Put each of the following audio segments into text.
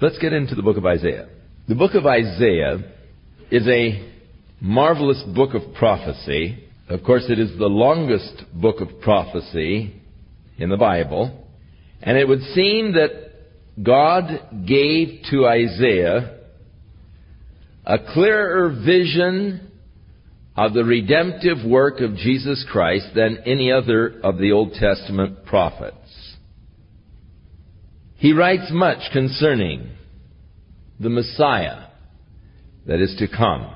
Let's get into the book of Isaiah. The book of Isaiah is a marvelous book of prophecy. Of course, it is the longest book of prophecy in the Bible. And it would seem that God gave to Isaiah a clearer vision of the redemptive work of Jesus Christ than any other of the Old Testament prophets. He writes much concerning the Messiah that is to come.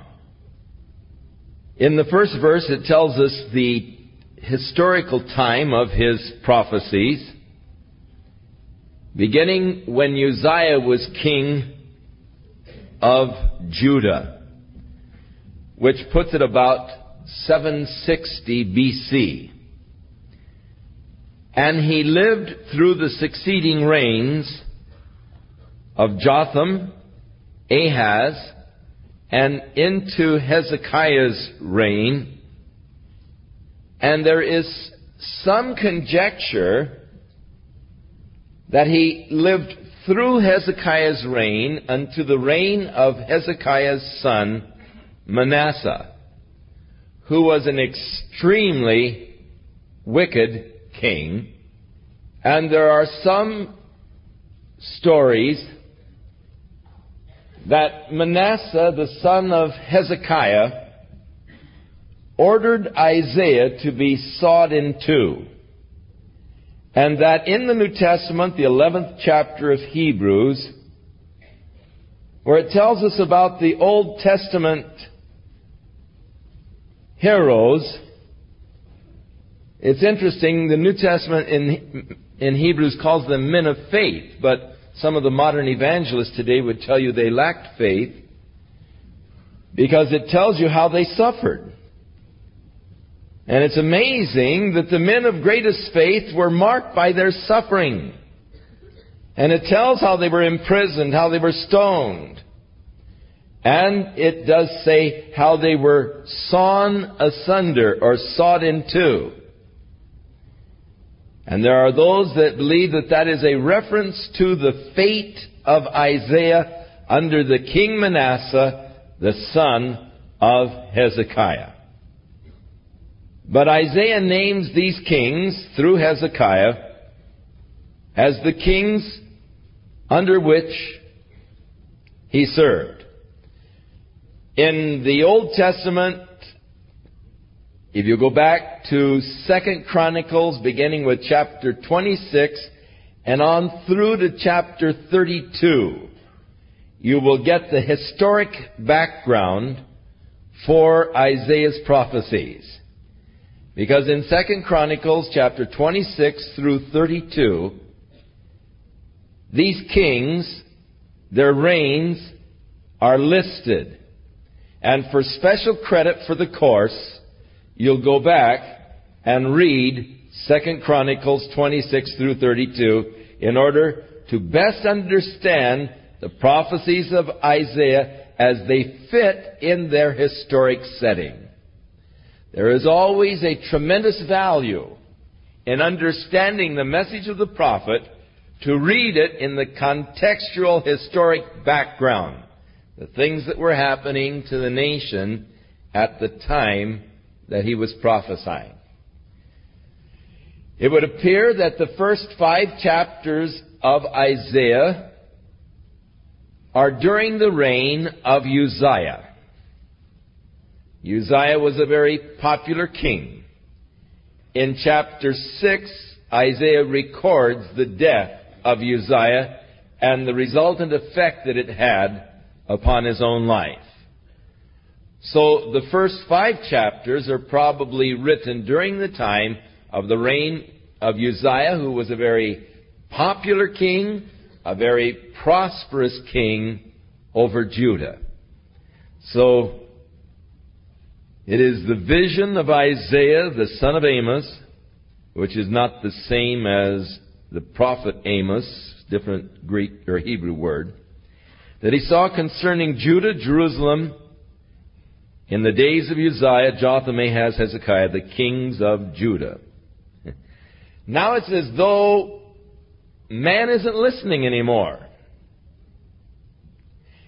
In the first verse, it tells us the historical time of his prophecies, beginning when Uzziah was king of Judah, which puts it about 760 BC. And he lived through the succeeding reigns of Jotham, Ahaz, and into Hezekiah's reign. And there is some conjecture that he lived through Hezekiah's reign unto the reign of Hezekiah's son, Manasseh, who was an extremely wicked king. And there are some stories that Manasseh, the son of Hezekiah, ordered Isaiah to be sawed in two. And that in the New Testament, the 11th chapter of Hebrews, where it tells us about the Old Testament heroes, it's interesting, the New Testament in, in Hebrews calls them men of faith, but some of the modern evangelists today would tell you they lacked faith because it tells you how they suffered. And it's amazing that the men of greatest faith were marked by their suffering. And it tells how they were imprisoned, how they were stoned. And it does say how they were sawn asunder or sawed in two. And there are those that believe that that is a reference to the fate of Isaiah under the king Manasseh, the son of Hezekiah. But Isaiah names these kings through Hezekiah as the kings under which he served. In the Old Testament, if you go back to Second Chronicles, beginning with chapter 26 and on through to chapter 32, you will get the historic background for Isaiah's prophecies. Because in Second Chronicles chapter 26 through 32, these kings, their reigns are listed. And for special credit for the course, you'll go back and read 2 Chronicles 26 through 32 in order to best understand the prophecies of Isaiah as they fit in their historic setting. There is always a tremendous value in understanding the message of the prophet to read it in the contextual historic background, the things that were happening to the nation at the time that he was prophesying. It would appear that the first five chapters of Isaiah are during the reign of Uzziah. Uzziah was a very popular king. In chapter 6, Isaiah records the death of Uzziah and the resultant effect that it had upon his own life. So the first five chapters are probably written during the time of the reign of Uzziah, who was a very popular king, a very prosperous king over Judah. So it is the vision of Isaiah, the son of Amos, which is not the same as the prophet Amos, different Greek or Hebrew word, that he saw concerning Judah, Jerusalem, in the days of Uzziah, Jotham, Ahaz, Hezekiah, the kings of Judah. Now it's as though man isn't listening anymore.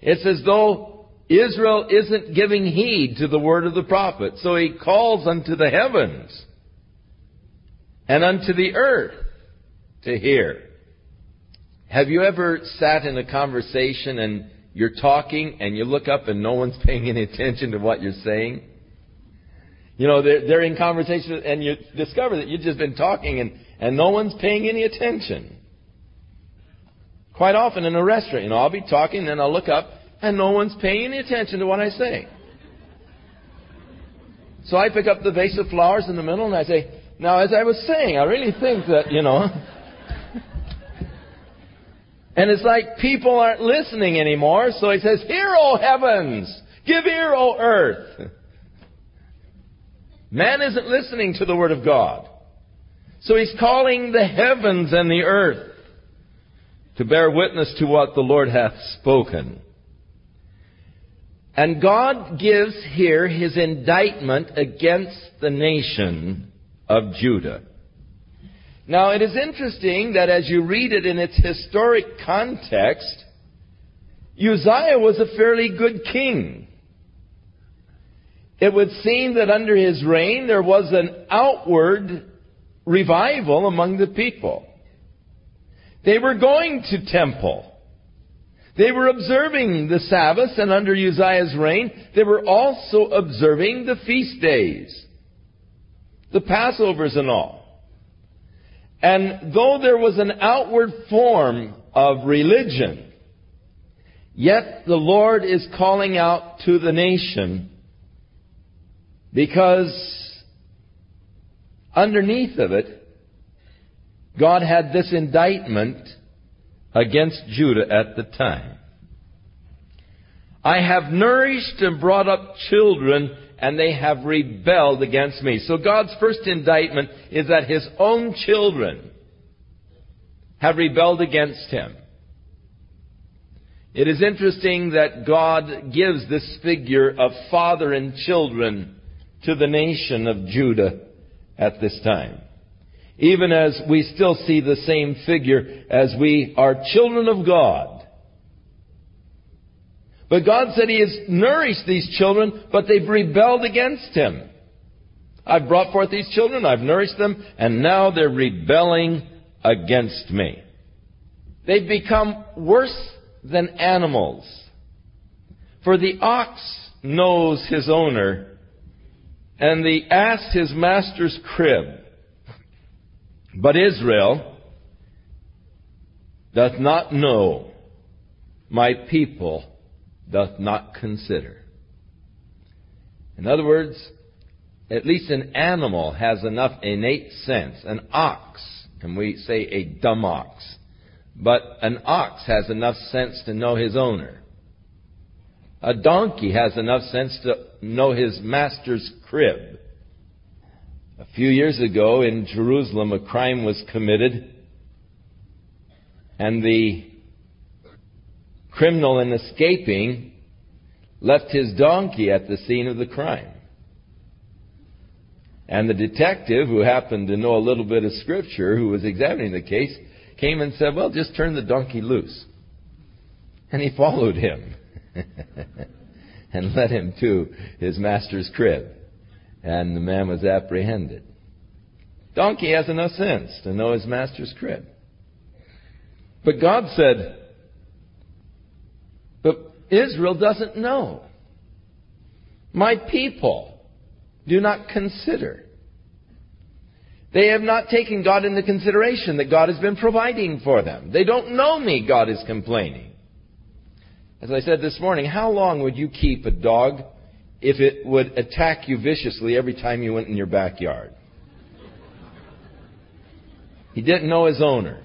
It's as though Israel isn't giving heed to the word of the prophet. So he calls unto the heavens and unto the earth to hear. Have you ever sat in a conversation and you're talking and you look up and no one's paying any attention to what you're saying? You know, they're, they're in conversation and you discover that you've just been talking and, and no one's paying any attention. Quite often in a restaurant, you know, I'll be talking, then I'll look up, and no one's paying any attention to what I say. So I pick up the vase of flowers in the middle and I say, now as I was saying, I really think that, you know. And it's like people aren't listening anymore, so he says, Hear, O heavens! Give ear, O earth! Man isn't listening to the Word of God. So he's calling the heavens and the earth to bear witness to what the Lord hath spoken. And God gives here his indictment against the nation of Judah. Now it is interesting that as you read it in its historic context, Uzziah was a fairly good king. It would seem that under his reign there was an outward revival among the people. They were going to temple. They were observing the Sabbath, and under Uzziah's reign, they were also observing the feast days, the Passovers and all. And though there was an outward form of religion, yet the Lord is calling out to the nation because underneath of it, God had this indictment against Judah at the time. I have nourished and brought up children and they have rebelled against me. So God's first indictment is that his own children have rebelled against him. It is interesting that God gives this figure of father and children to the nation of Judah at this time even as we still see the same figure as we are children of God. But God said He has nourished these children, but they've rebelled against Him. I've brought forth these children, I've nourished them, and now they're rebelling against me. They've become worse than animals. For the ox knows his owner, and the ass his master's crib. But Israel doth not know, my people doth not consider. In other words, at least an animal has enough innate sense. An ox, and we say a dumb ox, but an ox has enough sense to know his owner. A donkey has enough sense to know his master's crib. A few years ago in Jerusalem, a crime was committed, and the criminal, in escaping, left his donkey at the scene of the crime. And the detective, who happened to know a little bit of scripture, who was examining the case, came and said, Well, just turn the donkey loose. And he followed him and led him to his master's crib and the man was apprehended. Donkey has enough sense to know his master's crib. But God said, Israel doesn't know. My people do not consider. They have not taken God into consideration that God has been providing for them. They don't know me, God is complaining. As I said this morning, how long would you keep a dog if it would attack you viciously every time you went in your backyard. He didn't know his owner.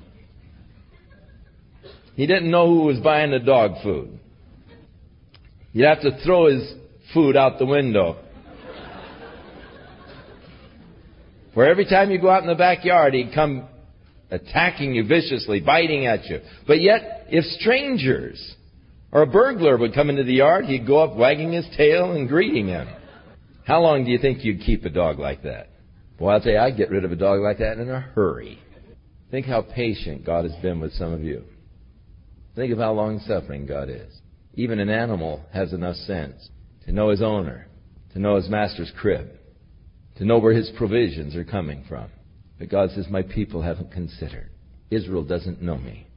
He didn't know who was buying the dog food. You'd have to throw his food out the window. Where every time you go out in the backyard, he'd come attacking you viciously, biting at you. But yet, if strangers or a burglar would come into the yard, he'd go up wagging his tail and greeting him. How long do you think you'd keep a dog like that? Well, I'll tell you, I'd get rid of a dog like that in a hurry. Think how patient God has been with some of you. Think of how long suffering God is. Even an animal has enough sense to know his owner, to know his master's crib, to know where his provisions are coming from. But God says, My people haven't considered. Israel doesn't know me.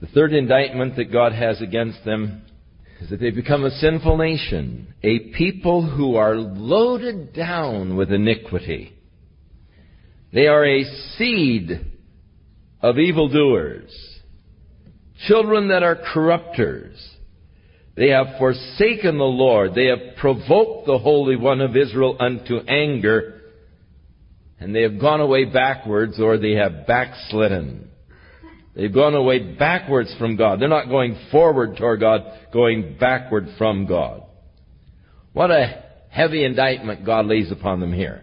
The third indictment that God has against them is that they've become a sinful nation, a people who are loaded down with iniquity. They are a seed of evildoers, children that are corrupters. They have forsaken the Lord. They have provoked the Holy One of Israel unto anger, and they have gone away backwards, or they have backslidden. They've gone away backwards from God. They're not going forward toward God, going backward from God. What a heavy indictment God lays upon them here.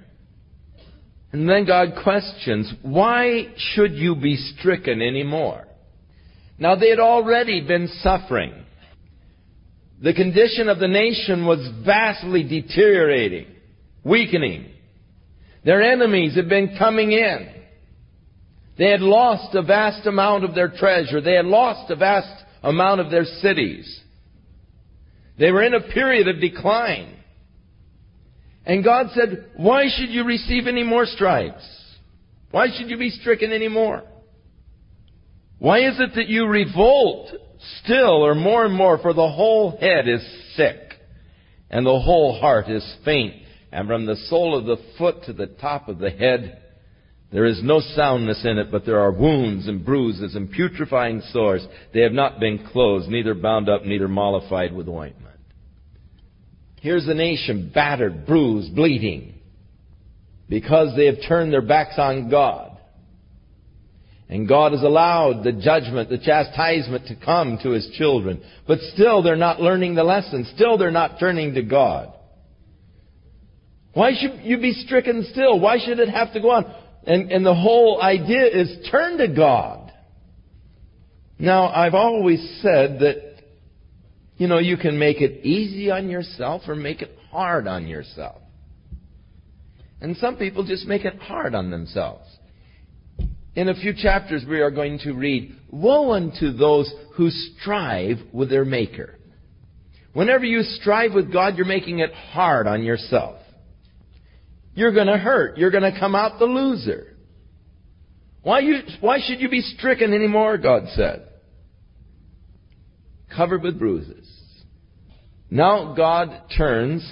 And then God questions, why should you be stricken anymore? Now they had already been suffering. The condition of the nation was vastly deteriorating, weakening. Their enemies had been coming in. They had lost a vast amount of their treasure. They had lost a vast amount of their cities. They were in a period of decline. And God said, why should you receive any more stripes? Why should you be stricken any more? Why is it that you revolt still or more and more for the whole head is sick and the whole heart is faint and from the sole of the foot to the top of the head there is no soundness in it, but there are wounds and bruises and putrefying sores. They have not been closed, neither bound up, neither mollified with ointment. Here's the nation battered, bruised, bleeding, because they have turned their backs on God. And God has allowed the judgment, the chastisement to come to His children. But still they're not learning the lesson. Still they're not turning to God. Why should you be stricken still? Why should it have to go on? And, and the whole idea is turn to God. Now, I've always said that, you know, you can make it easy on yourself or make it hard on yourself. And some people just make it hard on themselves. In a few chapters we are going to read, Woe unto those who strive with their Maker. Whenever you strive with God, you're making it hard on yourself. You're going to hurt. You're going to come out the loser. Why, you, why should you be stricken anymore, God said. Covered with bruises. Now God turns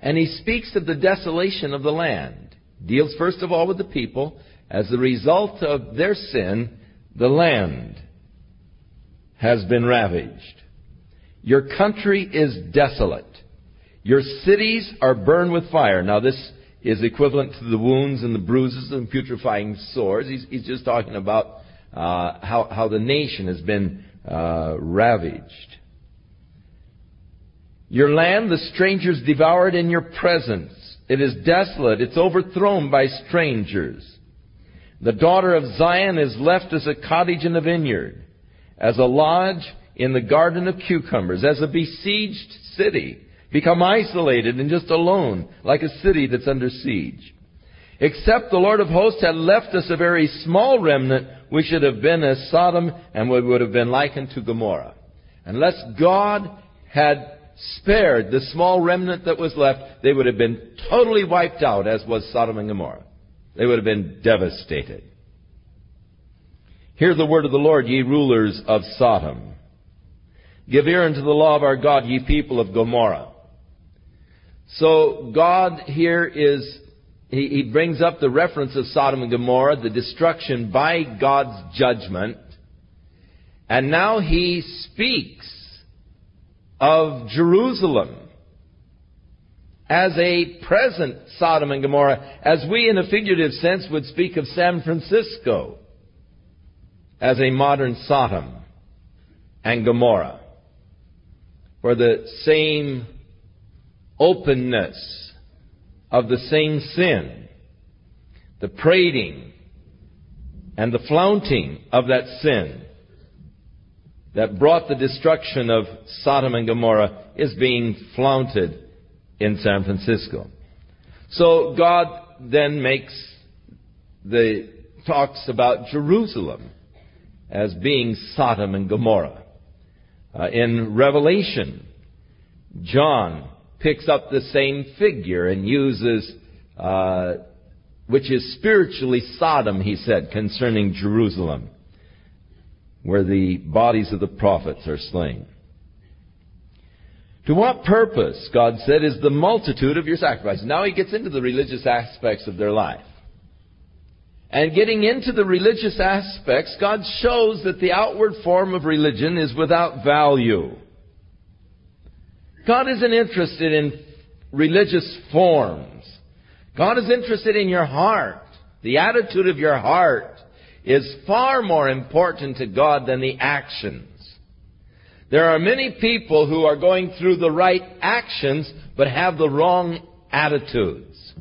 and he speaks of the desolation of the land. Deals first of all with the people. As a result of their sin, the land has been ravaged. Your country is desolate. Your cities are burned with fire. Now, this is equivalent to the wounds and the bruises and putrefying sores. He's, he's just talking about uh, how, how the nation has been uh, ravaged. Your land, the strangers devoured in your presence. It is desolate. It's overthrown by strangers. The daughter of Zion is left as a cottage in a vineyard, as a lodge in the garden of cucumbers, as a besieged city become isolated and just alone, like a city that's under siege. Except the Lord of hosts had left us a very small remnant, we should have been as Sodom and we would have been likened to Gomorrah. Unless God had spared the small remnant that was left, they would have been totally wiped out, as was Sodom and Gomorrah. They would have been devastated. Hear the word of the Lord, ye rulers of Sodom. Give ear unto the law of our God, ye people of Gomorrah. So God here is, he, he brings up the reference of Sodom and Gomorrah, the destruction by God's judgment. And now he speaks of Jerusalem as a present Sodom and Gomorrah, as we in a figurative sense would speak of San Francisco as a modern Sodom and Gomorrah, where the same openness of the same sin, the prating and the flaunting of that sin that brought the destruction of Sodom and Gomorrah is being flaunted in San Francisco. So God then makes the talks about Jerusalem as being Sodom and Gomorrah. Uh, in Revelation, John picks up the same figure and uses, uh, which is spiritually Sodom, he said, concerning Jerusalem, where the bodies of the prophets are slain. To what purpose, God said, is the multitude of your sacrifices? Now he gets into the religious aspects of their life. And getting into the religious aspects, God shows that the outward form of religion is without value. God isn't interested in religious forms. God is interested in your heart. The attitude of your heart is far more important to God than the actions. There are many people who are going through the right actions but have the wrong attitudes.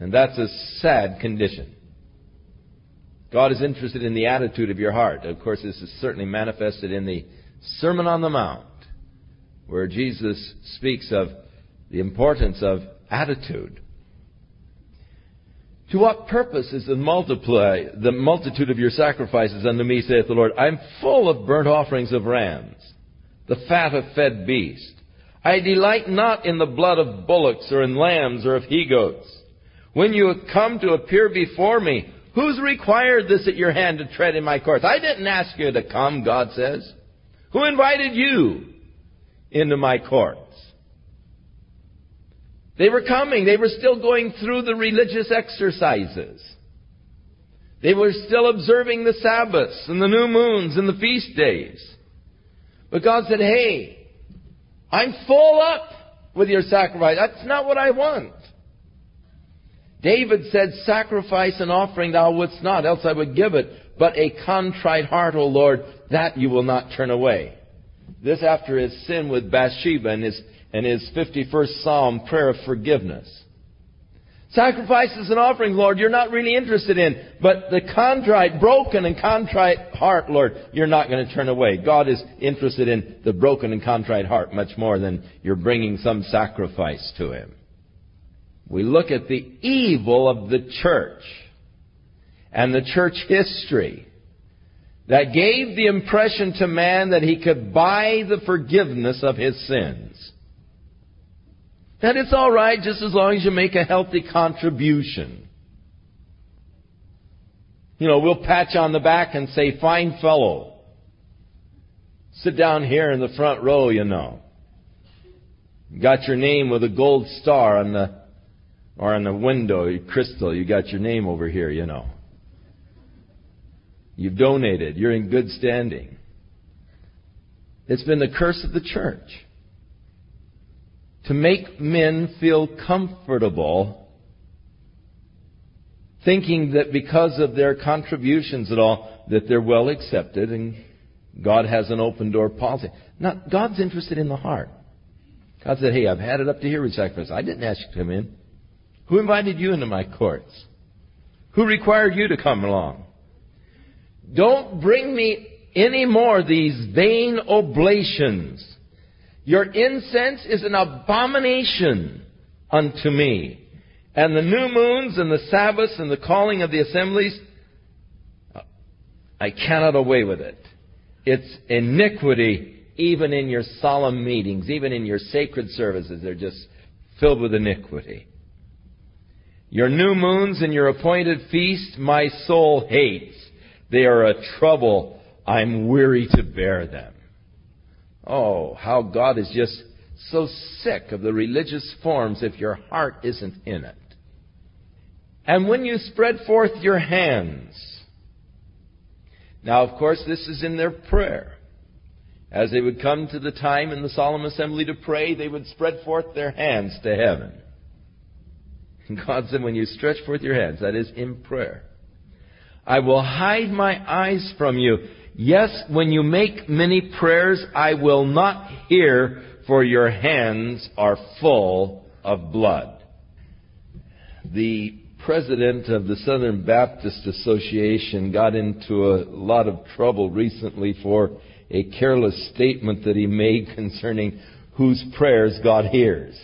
And that's a sad condition. God is interested in the attitude of your heart. Of course, this is certainly manifested in the Sermon on the Mount, where Jesus speaks of the importance of attitude. To what purpose is the multiply the multitude of your sacrifices unto me, saith the Lord? I am full of burnt offerings of rams, the fat of fed beasts. I delight not in the blood of bullocks or in lambs or of he goats. When you have come to appear before me, who's required this at your hand to tread in my courts? I didn't ask you to come, God says. Who invited you into my court? They were coming. They were still going through the religious exercises. They were still observing the Sabbaths and the new moons and the feast days. But God said, hey, I'm full up with your sacrifice. That's not what I want. David said, sacrifice and offering thou wouldst not, else I would give it. But a contrite heart, O Lord, that you will not turn away. This after his sin with Bathsheba and his and his 51st Psalm prayer of forgiveness. Sacrifices and offerings, Lord, you're not really interested in, but the contrite, broken and contrite heart, Lord, you're not going to turn away. God is interested in the broken and contrite heart much more than you're bringing some sacrifice to Him. We look at the evil of the church and the church history that gave the impression to man that he could buy the forgiveness of his sins. That it's all right just as long as you make a healthy contribution. You know, we'll pat you on the back and say, fine fellow. Sit down here in the front row, you know. Got your name with a gold star on the, or on the window, crystal. You got your name over here, you know. You've donated. You're in good standing. It's been the curse of the church to make men feel comfortable, thinking that because of their contributions at all, that they're well accepted and God has an open door policy. Not, God's interested in the heart. God said, hey, I've had it up to here with sacrifice. I didn't ask you to come in. Who invited you into my courts? Who required you to come along? Don't bring me any more these vain oblations your incense is an abomination unto me. And the new moons and the Sabbaths and the calling of the assemblies, I cannot away with it. It's iniquity even in your solemn meetings, even in your sacred services. They're just filled with iniquity. Your new moons and your appointed feasts my soul hates. They are a trouble. I'm weary to bear them. Oh, how God is just so sick of the religious forms if your heart isn't in it. And when you spread forth your hands, now of course this is in their prayer. As they would come to the time in the solemn assembly to pray, they would spread forth their hands to heaven. And God said, when you stretch forth your hands, that is in prayer, I will hide my eyes from you Yes, when you make many prayers, I will not hear, for your hands are full of blood. The president of the Southern Baptist Association got into a lot of trouble recently for a careless statement that he made concerning whose prayers God hears.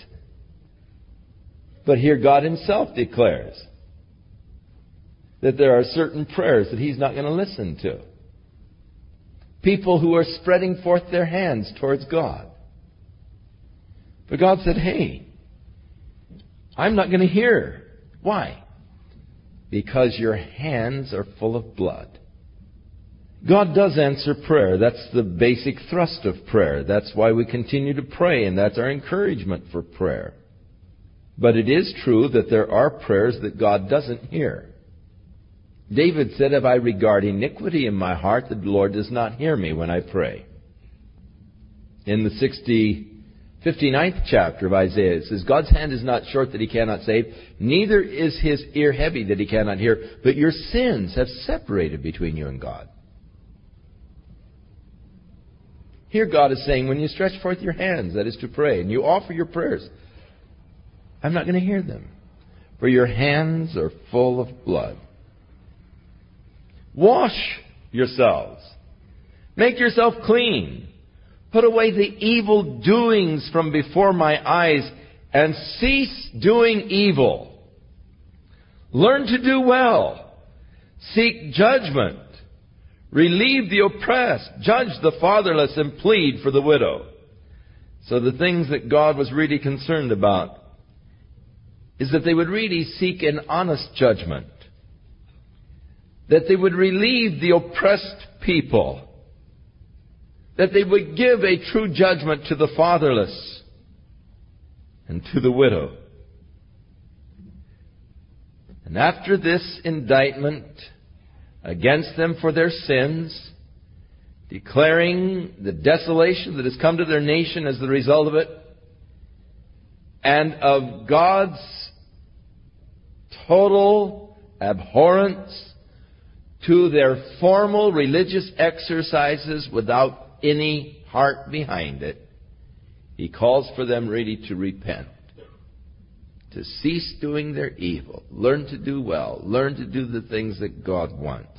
But here God himself declares that there are certain prayers that he's not going to listen to. People who are spreading forth their hands towards God. But God said, hey, I'm not going to hear. Why? Because your hands are full of blood. God does answer prayer. That's the basic thrust of prayer. That's why we continue to pray, and that's our encouragement for prayer. But it is true that there are prayers that God doesn't hear. David said, If I regard iniquity in my heart, the Lord does not hear me when I pray. In the 60, 59th chapter of Isaiah, it says, God's hand is not short that he cannot save, neither is his ear heavy that he cannot hear, but your sins have separated between you and God. Here God is saying, when you stretch forth your hands, that is to pray, and you offer your prayers, I'm not going to hear them. For your hands are full of blood. Wash yourselves. Make yourself clean. Put away the evil doings from before my eyes and cease doing evil. Learn to do well. Seek judgment. Relieve the oppressed. Judge the fatherless and plead for the widow. So the things that God was really concerned about is that they would really seek an honest judgment. That they would relieve the oppressed people. That they would give a true judgment to the fatherless and to the widow. And after this indictment against them for their sins, declaring the desolation that has come to their nation as the result of it, and of God's total abhorrence to their formal religious exercises without any heart behind it, he calls for them really to repent, to cease doing their evil, learn to do well, learn to do the things that God wants.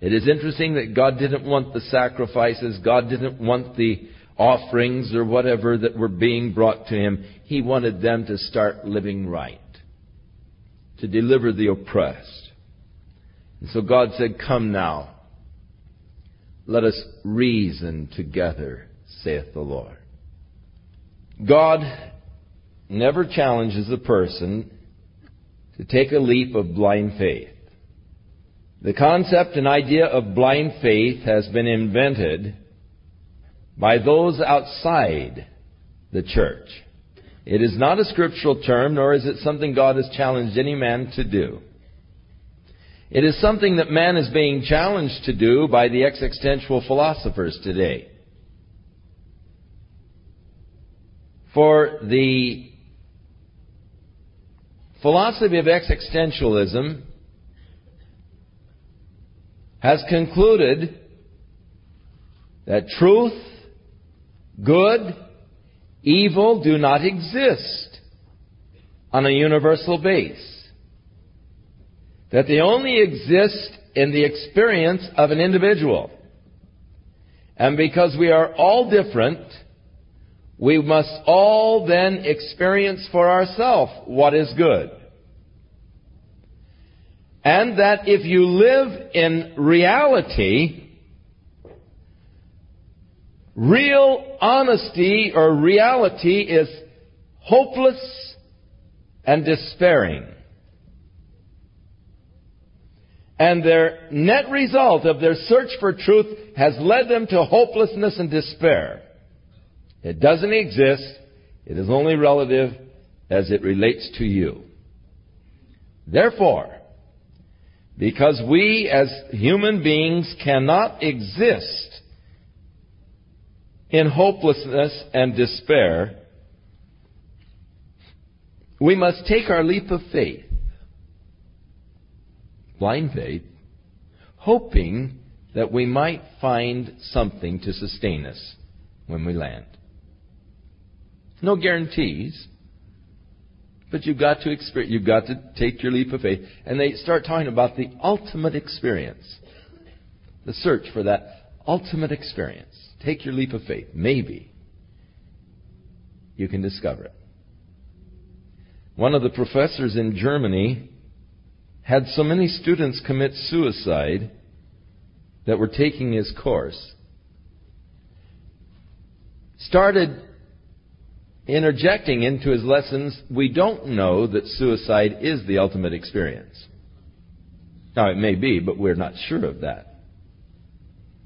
It is interesting that God didn't want the sacrifices, God didn't want the offerings or whatever that were being brought to him. He wanted them to start living right to deliver the oppressed. And so God said, Come now, let us reason together, saith the Lord. God never challenges a person to take a leap of blind faith. The concept and idea of blind faith has been invented by those outside the church. It is not a scriptural term, nor is it something God has challenged any man to do. It is something that man is being challenged to do by the existential philosophers today. For the philosophy of existentialism has concluded that truth, good, Evil do not exist on a universal base. That they only exist in the experience of an individual. And because we are all different, we must all then experience for ourselves what is good. And that if you live in reality, Real honesty or reality is hopeless and despairing. And their net result of their search for truth has led them to hopelessness and despair. It doesn't exist. It is only relative as it relates to you. Therefore, because we as human beings cannot exist in hopelessness and despair, we must take our leap of faith, blind faith, hoping that we might find something to sustain us when we land. No guarantees, but you've got to experience, you've got to take your leap of faith. And they start talking about the ultimate experience, the search for that ultimate experience. Take your leap of faith. Maybe you can discover it. One of the professors in Germany had so many students commit suicide that were taking his course started interjecting into his lessons, we don't know that suicide is the ultimate experience. Now, it may be, but we're not sure of that.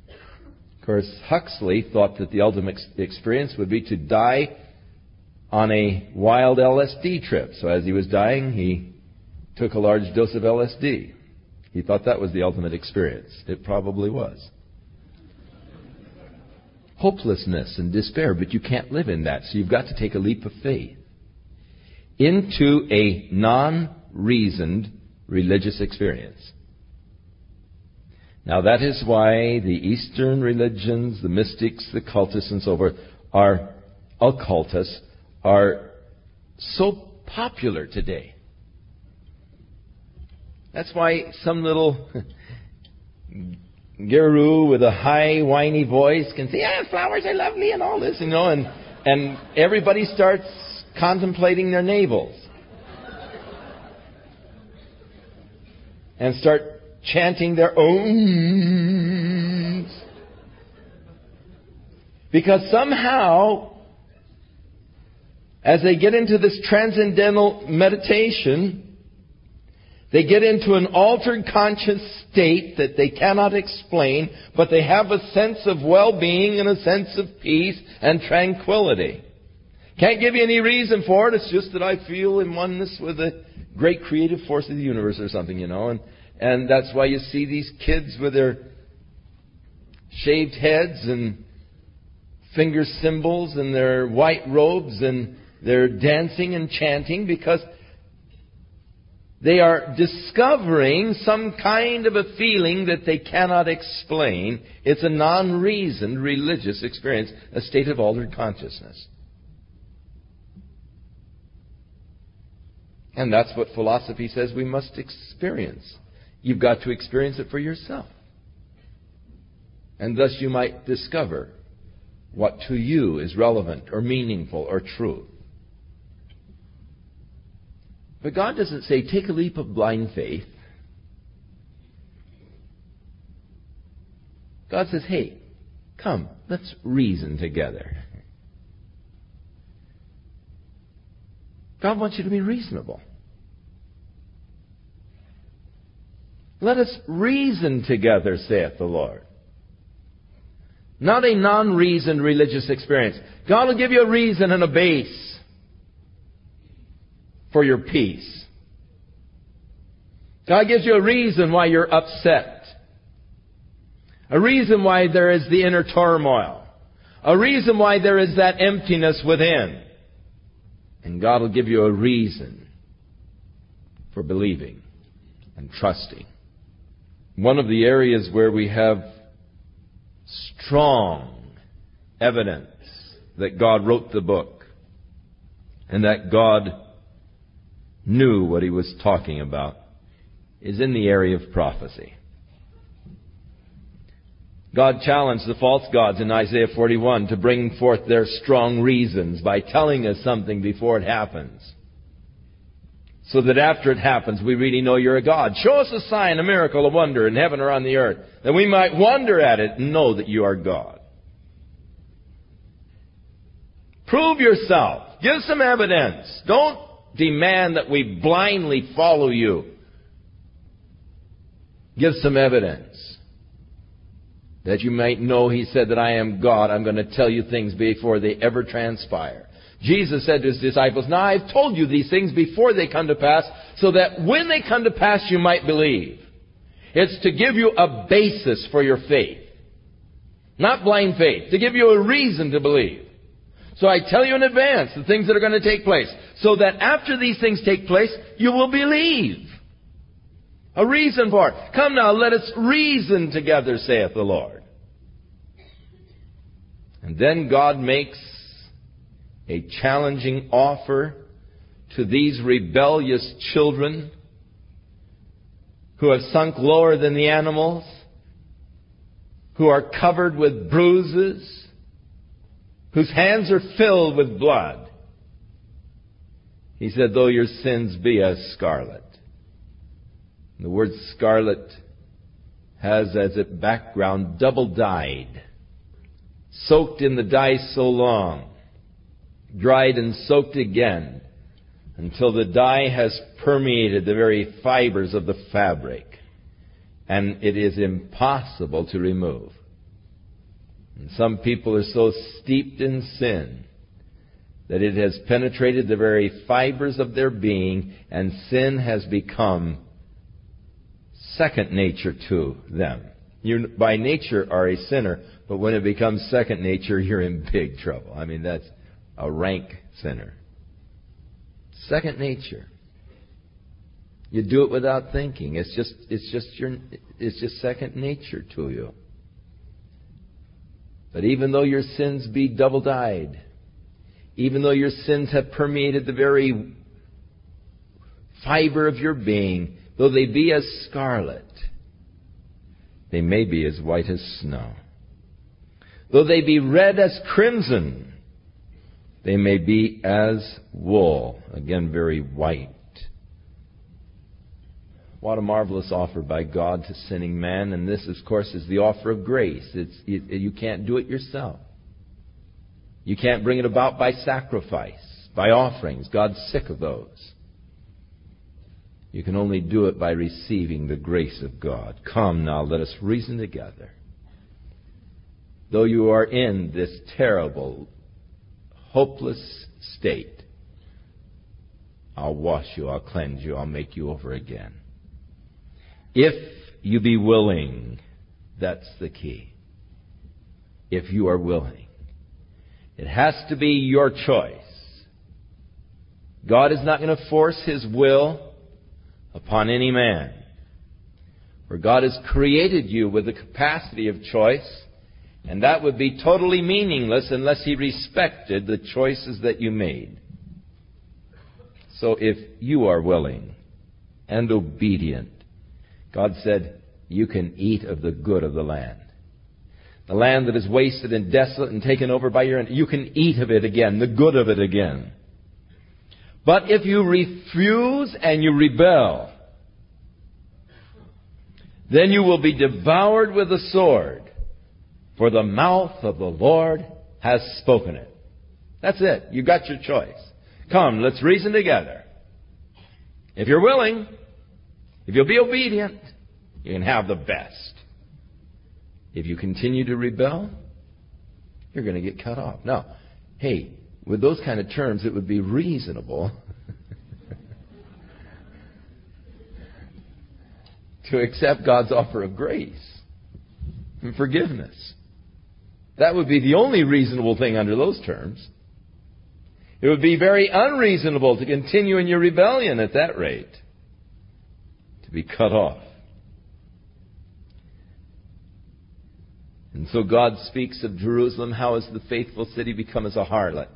Of course, Huxley thought that the ultimate experience would be to die on a wild LSD trip. So as he was dying, he took a large dose of LSD. He thought that was the ultimate experience. It probably was. Hopelessness and despair, but you can't live in that, so you've got to take a leap of faith into a non reasoned religious experience. Now that is why the Eastern religions, the mystics, the cultists, and so forth, are occultists, are so popular today. That's why some little guru with a high, whiny voice can say, "Yeah, flowers are lovely and all this," you know, and and everybody starts contemplating their navels and start chanting their own because somehow as they get into this transcendental meditation they get into an altered conscious state that they cannot explain, but they have a sense of well-being and a sense of peace and tranquility. Can't give you any reason for it. It's just that I feel in oneness with the great creative force of the universe or something, you know. And, and that's why you see these kids with their shaved heads and finger cymbals and their white robes and they're dancing and chanting because they are discovering some kind of a feeling that they cannot explain. It's a non-reasoned religious experience, a state of altered consciousness. And that's what philosophy says we must experience. You've got to experience it for yourself. And thus you might discover what to you is relevant or meaningful or true. But God doesn't say, take a leap of blind faith. God says, hey, come, let's reason together. God wants you to be reasonable. Let us reason together, saith the Lord. Not a non-reasoned religious experience. God will give you a reason and a base for your peace. God gives you a reason why you're upset. A reason why there is the inner turmoil. A reason why there is that emptiness within. And God will give you a reason for believing and trusting. One of the areas where we have strong evidence that God wrote the book and that God knew what he was talking about is in the area of prophecy. God challenged the false gods in Isaiah 41 to bring forth their strong reasons by telling us something before it happens. So that after it happens, we really know you're a God. Show us a sign, a miracle, a wonder in heaven or on the earth, that we might wonder at it and know that you are God. Prove yourself. Give some evidence. Don't demand that we blindly follow you. Give some evidence. That you might know, he said, that I am God. I'm going to tell you things before they ever transpire. Jesus said to his disciples, Now I've told you these things before they come to pass, so that when they come to pass you might believe. It's to give you a basis for your faith. Not blind faith. To give you a reason to believe. So I tell you in advance the things that are going to take place, so that after these things take place, you will believe. A reason for it. Come now, let us reason together, saith the Lord. And then God makes a challenging offer to these rebellious children who have sunk lower than the animals, who are covered with bruises, whose hands are filled with blood. He said, though your sins be as scarlet. The word scarlet has as its background double dyed, soaked in the dye so long, dried and soaked again, until the dye has permeated the very fibers of the fabric, and it is impossible to remove. And some people are so steeped in sin that it has penetrated the very fibers of their being, and sin has become second nature to them. You, by nature, are a sinner, but when it becomes second nature, you're in big trouble. I mean, that's a rank sinner. Second nature. You do it without thinking. It's just, it's just your, it's just second nature to you. But even though your sins be double dyed, even though your sins have permeated the very fiber of your being, though they be as scarlet, they may be as white as snow. Though they be red as crimson, they may be as wool. Again, very white. What a marvelous offer by God to sinning man. And this, of course, is the offer of grace. It's, you, you can't do it yourself. You can't bring it about by sacrifice, by offerings. God's sick of those. You can only do it by receiving the grace of God. Come now, let us reason together. Though you are in this terrible, hopeless state, I'll wash you, I'll cleanse you, I'll make you over again. If you be willing, that's the key. If you are willing. It has to be your choice. God is not going to force His will upon any man. For God has created you with the capacity of choice, and that would be totally meaningless unless He respected the choices that you made. So if you are willing and obedient, God said, You can eat of the good of the land. The land that is wasted and desolate and taken over by your you can eat of it again, the good of it again. But if you refuse and you rebel, then you will be devoured with the sword, for the mouth of the Lord has spoken it. That's it. You got your choice. Come, let's reason together. If you're willing, if you'll be obedient, you can have the best. If you continue to rebel, you're going to get cut off. Now, hey, with those kind of terms, it would be reasonable to accept God's offer of grace and forgiveness. That would be the only reasonable thing under those terms. It would be very unreasonable to continue in your rebellion at that rate to be cut off. And so God speaks of Jerusalem. How has the faithful city become as a harlot?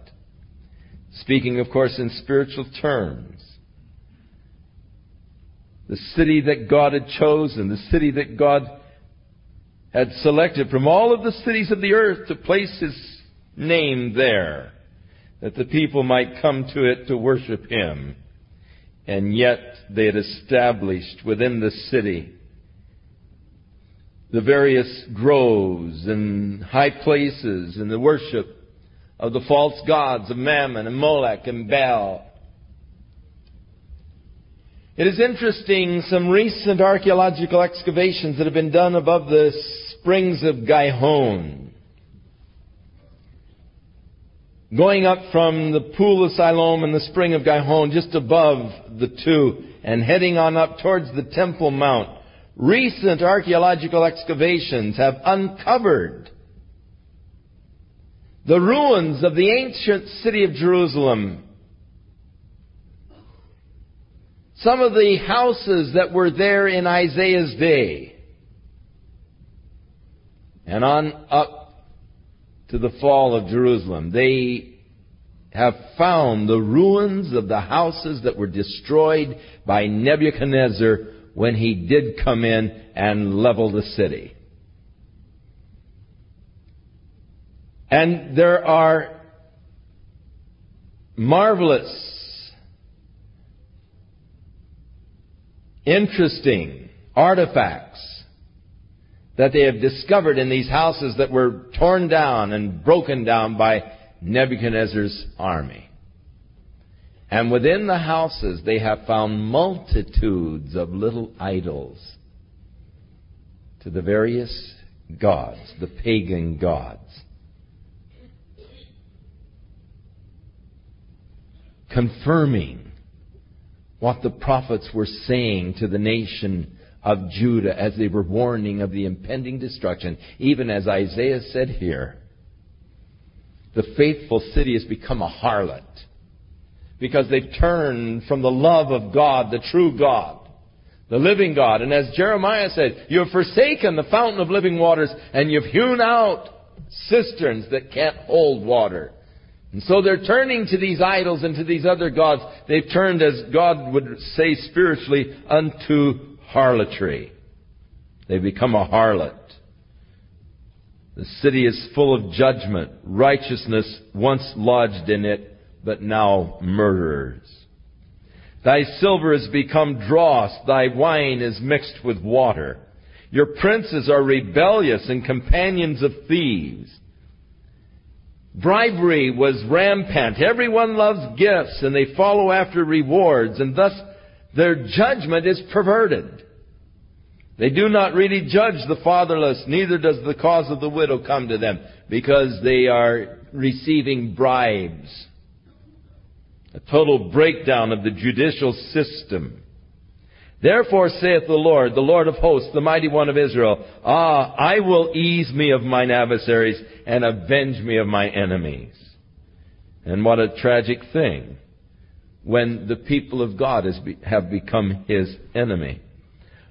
Speaking, of course, in spiritual terms. The city that God had chosen, the city that God had selected from all of the cities of the earth to place His name there, that the people might come to it to worship Him. And yet they had established within the city the various groves and high places and the worship of the false gods of Mammon and Molech and Baal. It is interesting, some recent archaeological excavations that have been done above the springs of Gihon going up from the pool of Siloam and the spring of Gihon just above the two and heading on up towards the Temple Mount, recent archaeological excavations have uncovered the ruins of the ancient city of Jerusalem. Some of the houses that were there in Isaiah's day. And on up to the fall of Jerusalem. They have found the ruins of the houses that were destroyed by Nebuchadnezzar when he did come in and level the city. And there are marvelous, interesting artifacts that they have discovered in these houses that were torn down and broken down by Nebuchadnezzar's army. And within the houses they have found multitudes of little idols to the various gods, the pagan gods. Confirming what the prophets were saying to the nation of Judah as they were warning of the impending destruction, even as Isaiah said here. The faithful city has become a harlot because they've turned from the love of God, the true God, the living God. And as Jeremiah said, you have forsaken the fountain of living waters and you've hewn out cisterns that can't hold water. And so they're turning to these idols and to these other gods. They've turned, as God would say spiritually, unto harlotry. They've become a harlot. The city is full of judgment, righteousness once lodged in it, but now murderers. Thy silver has become dross, thy wine is mixed with water. Your princes are rebellious and companions of thieves. Bribery was rampant. Everyone loves gifts and they follow after rewards and thus their judgment is perverted. They do not really judge the fatherless, neither does the cause of the widow come to them, because they are receiving bribes. A total breakdown of the judicial system. Therefore saith the Lord, the Lord of hosts, the mighty one of Israel, Ah, I will ease me of mine adversaries and avenge me of my enemies. And what a tragic thing when the people of God have become his enemy.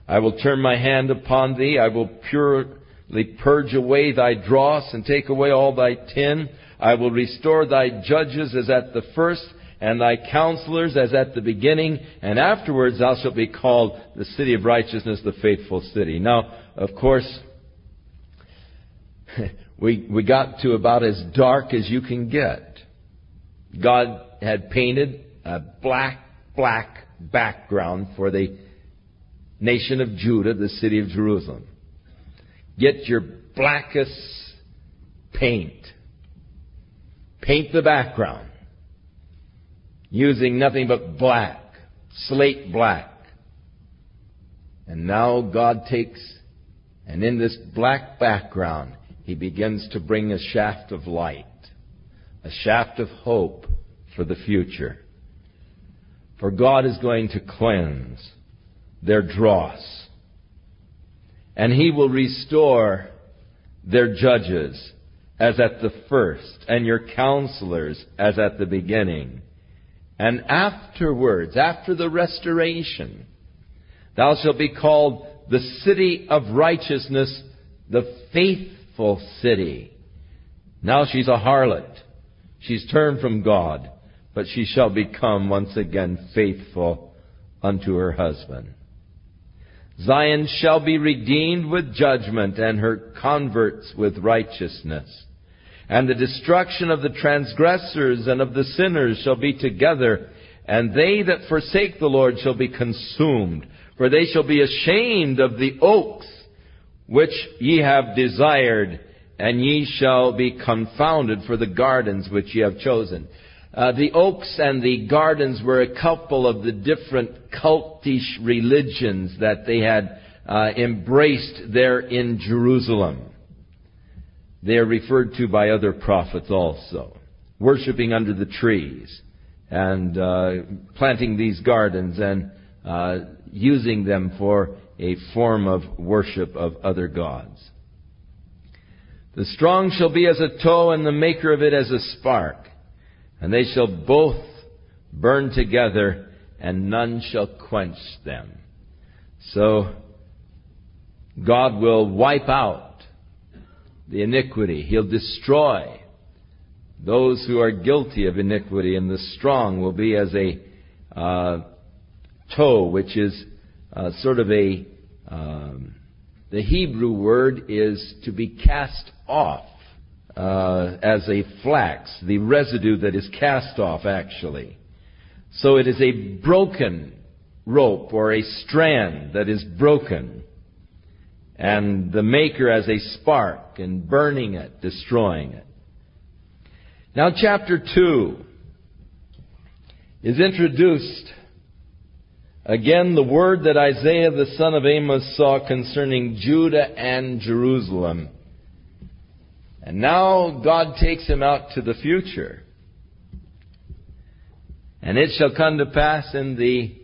I will turn my hand upon thee. I will purely purge away thy dross and take away all thy tin. I will restore thy judges as at the first and thy counselors as at the beginning, and afterwards thou shalt be called the city of righteousness, the faithful city. Now, of course, we, we got to about as dark as you can get. God had painted a black, black background for the nation of Judah, the city of Jerusalem. Get your blackest paint. Paint the background using nothing but black, slate black. And now God takes, and in this black background, He begins to bring a shaft of light, a shaft of hope for the future. For God is going to cleanse their dross. And he will restore their judges as at the first, and your counselors as at the beginning. And afterwards, after the restoration, thou shalt be called the city of righteousness, the faithful city. Now she's a harlot. She's turned from God, but she shall become once again faithful unto her husband. Zion shall be redeemed with judgment, and her converts with righteousness. And the destruction of the transgressors and of the sinners shall be together, and they that forsake the Lord shall be consumed. For they shall be ashamed of the oaks which ye have desired, and ye shall be confounded for the gardens which ye have chosen. Uh, the oaks and the gardens were a couple of the different cultish religions that they had uh, embraced there in Jerusalem. They are referred to by other prophets also, worshiping under the trees and uh, planting these gardens and uh, using them for a form of worship of other gods. The strong shall be as a tow, and the maker of it as a spark and they shall both burn together, and none shall quench them. So, God will wipe out the iniquity. He'll destroy those who are guilty of iniquity, and the strong will be as a uh, tow, which is uh, sort of a um, the Hebrew word is to be cast off uh, as a flax, the residue that is cast off, actually. So it is a broken rope or a strand that is broken. And the maker as a spark and burning it, destroying it. Now chapter 2 is introduced again the word that Isaiah the son of Amos saw concerning Judah and Jerusalem. And now God takes him out to the future. And it shall come to pass in the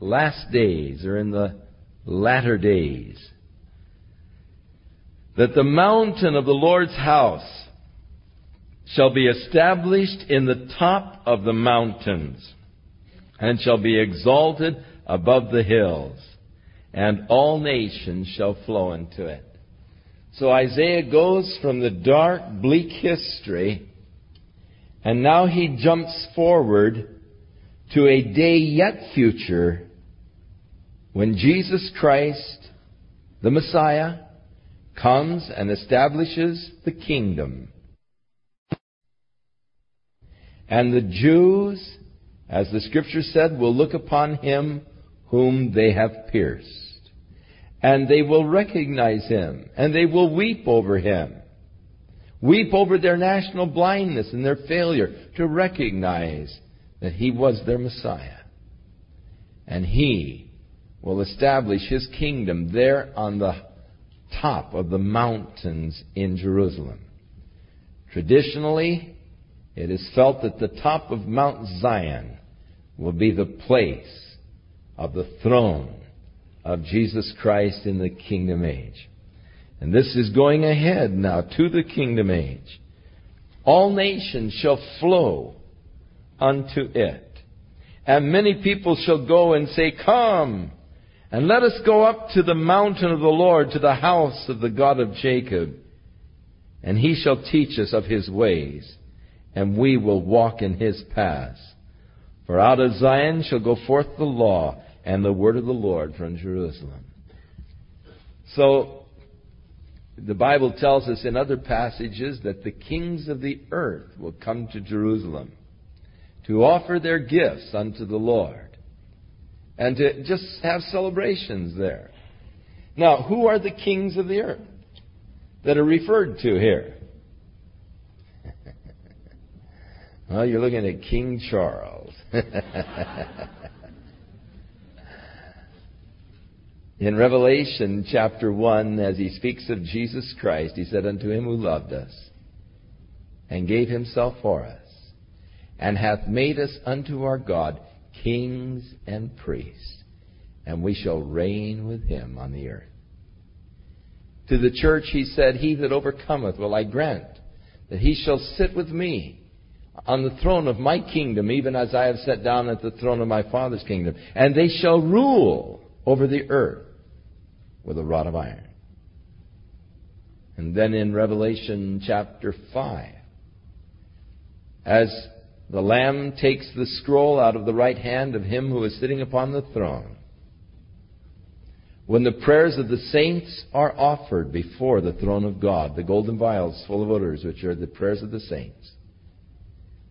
last days, or in the latter days, that the mountain of the Lord's house shall be established in the top of the mountains, and shall be exalted above the hills, and all nations shall flow into it. So Isaiah goes from the dark, bleak history, and now he jumps forward to a day yet future when Jesus Christ, the Messiah, comes and establishes the kingdom. And the Jews, as the scripture said, will look upon him whom they have pierced. And they will recognize him, and they will weep over him. Weep over their national blindness and their failure to recognize that he was their Messiah. And he will establish his kingdom there on the top of the mountains in Jerusalem. Traditionally, it is felt that the top of Mount Zion will be the place of the throne of Jesus Christ in the kingdom age. And this is going ahead now to the kingdom age. All nations shall flow unto it. And many people shall go and say, Come, and let us go up to the mountain of the Lord, to the house of the God of Jacob. And he shall teach us of his ways, and we will walk in his paths. For out of Zion shall go forth the law and the word of the Lord from Jerusalem. So, the Bible tells us in other passages that the kings of the earth will come to Jerusalem to offer their gifts unto the Lord and to just have celebrations there. Now, who are the kings of the earth that are referred to here? well, you're looking at King Charles. In Revelation chapter 1, as he speaks of Jesus Christ, he said, Unto him who loved us and gave himself for us, and hath made us unto our God kings and priests, and we shall reign with him on the earth. To the church he said, He that overcometh will I grant that he shall sit with me on the throne of my kingdom, even as I have sat down at the throne of my Father's kingdom. And they shall rule over the earth with a rod of iron. And then in Revelation chapter 5, as the Lamb takes the scroll out of the right hand of him who is sitting upon the throne. When the prayers of the saints are offered before the throne of God, the golden vials full of odors, which are the prayers of the saints,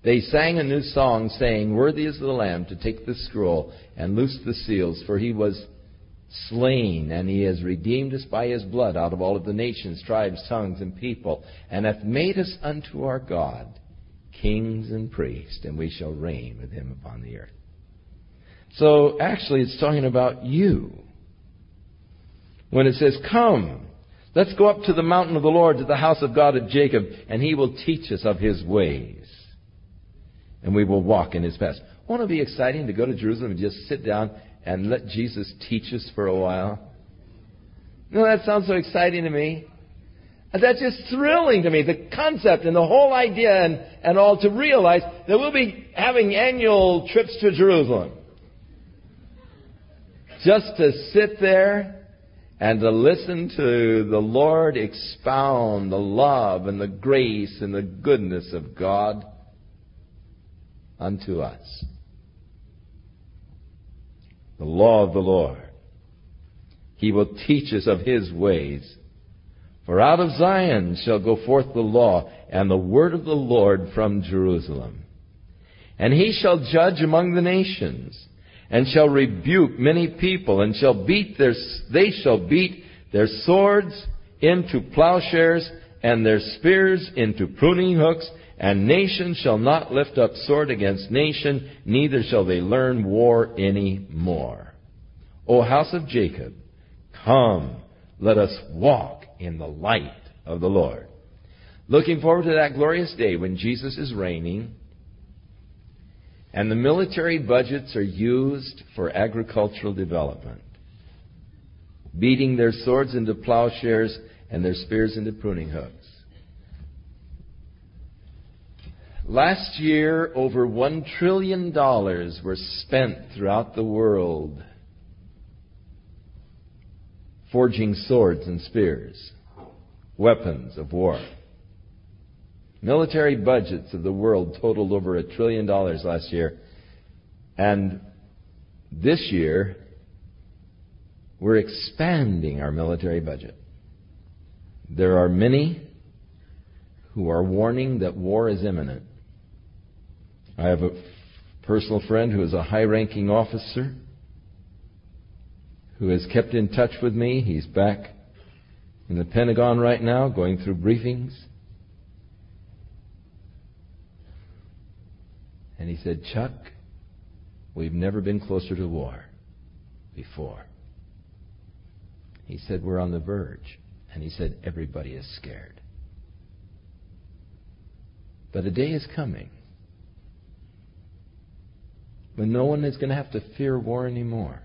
they sang a new song saying, Worthy is the Lamb to take the scroll and loose the seals, for he was slain, and he has redeemed us by his blood out of all of the nations, tribes, tongues, and people, and hath made us unto our God kings and priests, and we shall reign with him upon the earth. So actually, it's talking about you. When it says, Come, let's go up to the mountain of the Lord, to the house of God of Jacob, and he will teach us of his ways. And we will walk in his paths. Won't it be exciting to go to Jerusalem and just sit down and let Jesus teach us for a while? No, that sounds so exciting to me. That's just thrilling to me, the concept and the whole idea and, and all to realize that we'll be having annual trips to Jerusalem. Just to sit there and to listen to the Lord expound the love and the grace and the goodness of God unto us. The law of the Lord. He will teach us of His ways for out of Zion shall go forth the law and the word of the Lord from Jerusalem. And he shall judge among the nations, and shall rebuke many people, and shall beat their, they shall beat their swords into plowshares, and their spears into pruning hooks, and nation shall not lift up sword against nation, neither shall they learn war any more. O house of Jacob, come, let us walk in the light of the Lord. Looking forward to that glorious day when Jesus is reigning and the military budgets are used for agricultural development, beating their swords into plowshares and their spears into pruning hooks. Last year, over $1 trillion were spent throughout the world forging swords and spears, weapons of war. Military budgets of the world totaled over a trillion dollars last year. And this year, we're expanding our military budget. There are many who are warning that war is imminent. I have a personal friend who is a high ranking officer who has kept in touch with me. He's back in the Pentagon right now going through briefings. And he said, Chuck, we've never been closer to war before. He said, We're on the verge. And he said, Everybody is scared. But a day is coming when no one is going to have to fear war anymore.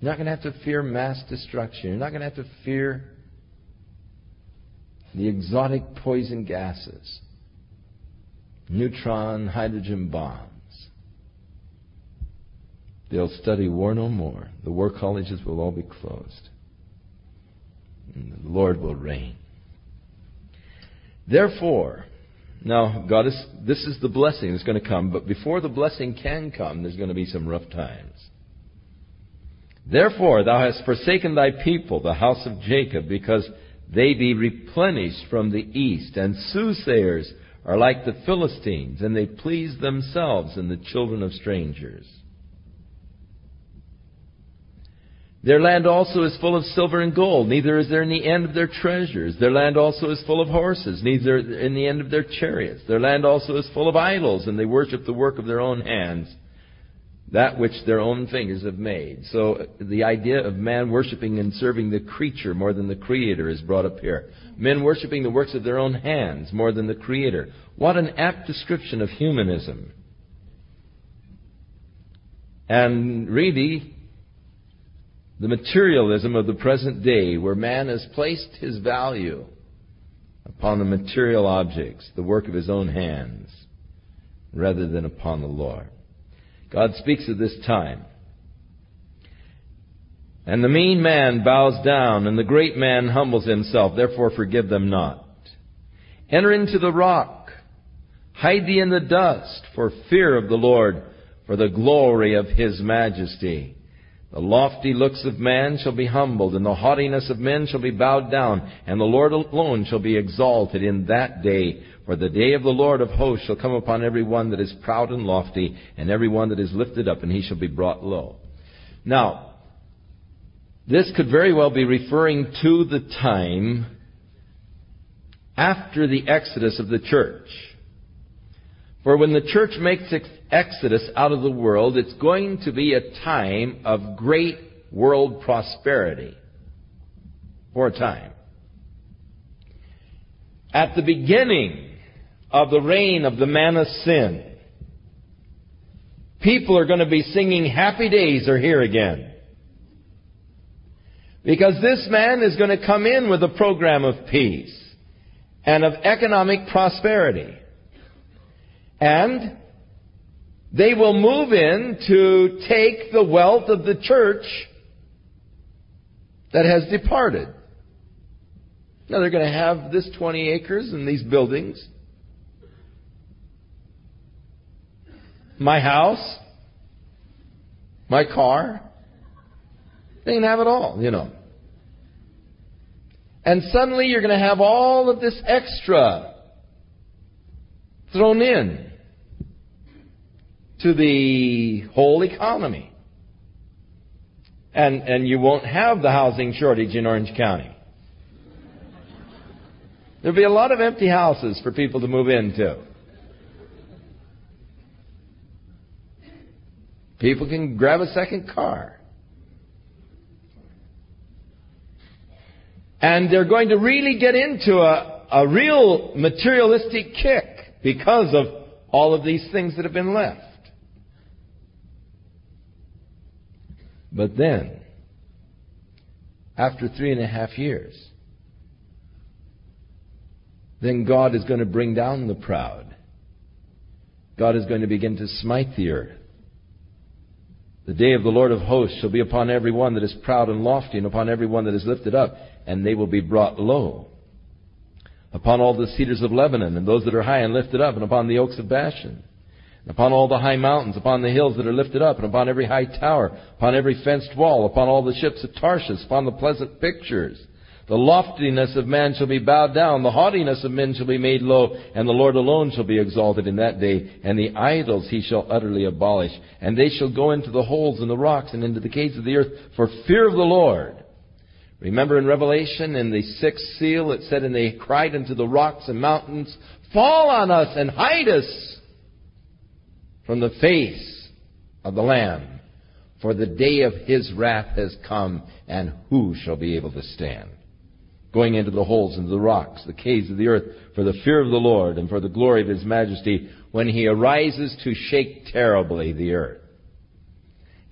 You're not going to have to fear mass destruction. You're not going to have to fear the exotic poison gases neutron, hydrogen bombs. They'll study war no more. The war colleges will all be closed. And the Lord will reign. Therefore, now God is, this is the blessing that's going to come, but before the blessing can come, there's going to be some rough times. Therefore, thou hast forsaken thy people, the house of Jacob, because they be replenished from the east, and soothsayers are like the Philistines, and they please themselves and the children of strangers. Their land also is full of silver and gold, neither is there any end of their treasures. Their land also is full of horses, neither in the end of their chariots. Their land also is full of idols, and they worship the work of their own hands that which their own fingers have made. So the idea of man worshiping and serving the creature more than the creator is brought up here. Men worshiping the works of their own hands more than the creator. What an apt description of humanism. And really, the materialism of the present day, where man has placed his value upon the material objects, the work of his own hands, rather than upon the Lord. God speaks of this time. And the mean man bows down, and the great man humbles himself. Therefore forgive them not. Enter into the rock. Hide thee in the dust for fear of the Lord, for the glory of his majesty. The lofty looks of man shall be humbled, and the haughtiness of men shall be bowed down, and the Lord alone shall be exalted in that day. For the day of the Lord of hosts shall come upon every one that is proud and lofty, and every one that is lifted up, and he shall be brought low. Now, this could very well be referring to the time after the exodus of the church. For when the church makes exodus out of the world, it's going to be a time of great world prosperity. For a time. At the beginning of the reign of the man of sin. People are going to be singing happy days are here again. Because this man is going to come in with a program of peace and of economic prosperity. And they will move in to take the wealth of the church that has departed. Now they're going to have this 20 acres and these buildings. my house, my car. They can have it all, you know. And suddenly you're going to have all of this extra thrown in to the whole economy. And, and you won't have the housing shortage in Orange County. There'll be a lot of empty houses for people to move into. People can grab a second car. And they're going to really get into a, a real materialistic kick because of all of these things that have been left. But then, after three and a half years, then God is going to bring down the proud. God is going to begin to smite the earth. The day of the Lord of hosts shall be upon every one that is proud and lofty, and upon every one that is lifted up, and they will be brought low. Upon all the cedars of Lebanon, and those that are high and lifted up, and upon the oaks of Bashan, upon all the high mountains, upon the hills that are lifted up, and upon every high tower, upon every fenced wall, upon all the ships of Tarshish, upon the pleasant pictures, the loftiness of man shall be bowed down, the haughtiness of men shall be made low, and the Lord alone shall be exalted in that day, and the idols he shall utterly abolish. And they shall go into the holes in the rocks and into the caves of the earth for fear of the Lord. Remember in Revelation, in the sixth seal, it said, And they cried unto the rocks and mountains, Fall on us and hide us from the face of the Lamb. For the day of his wrath has come, and who shall be able to stand? going into the holes, into the rocks, the caves of the earth, for the fear of the Lord and for the glory of His majesty, when He arises to shake terribly the earth.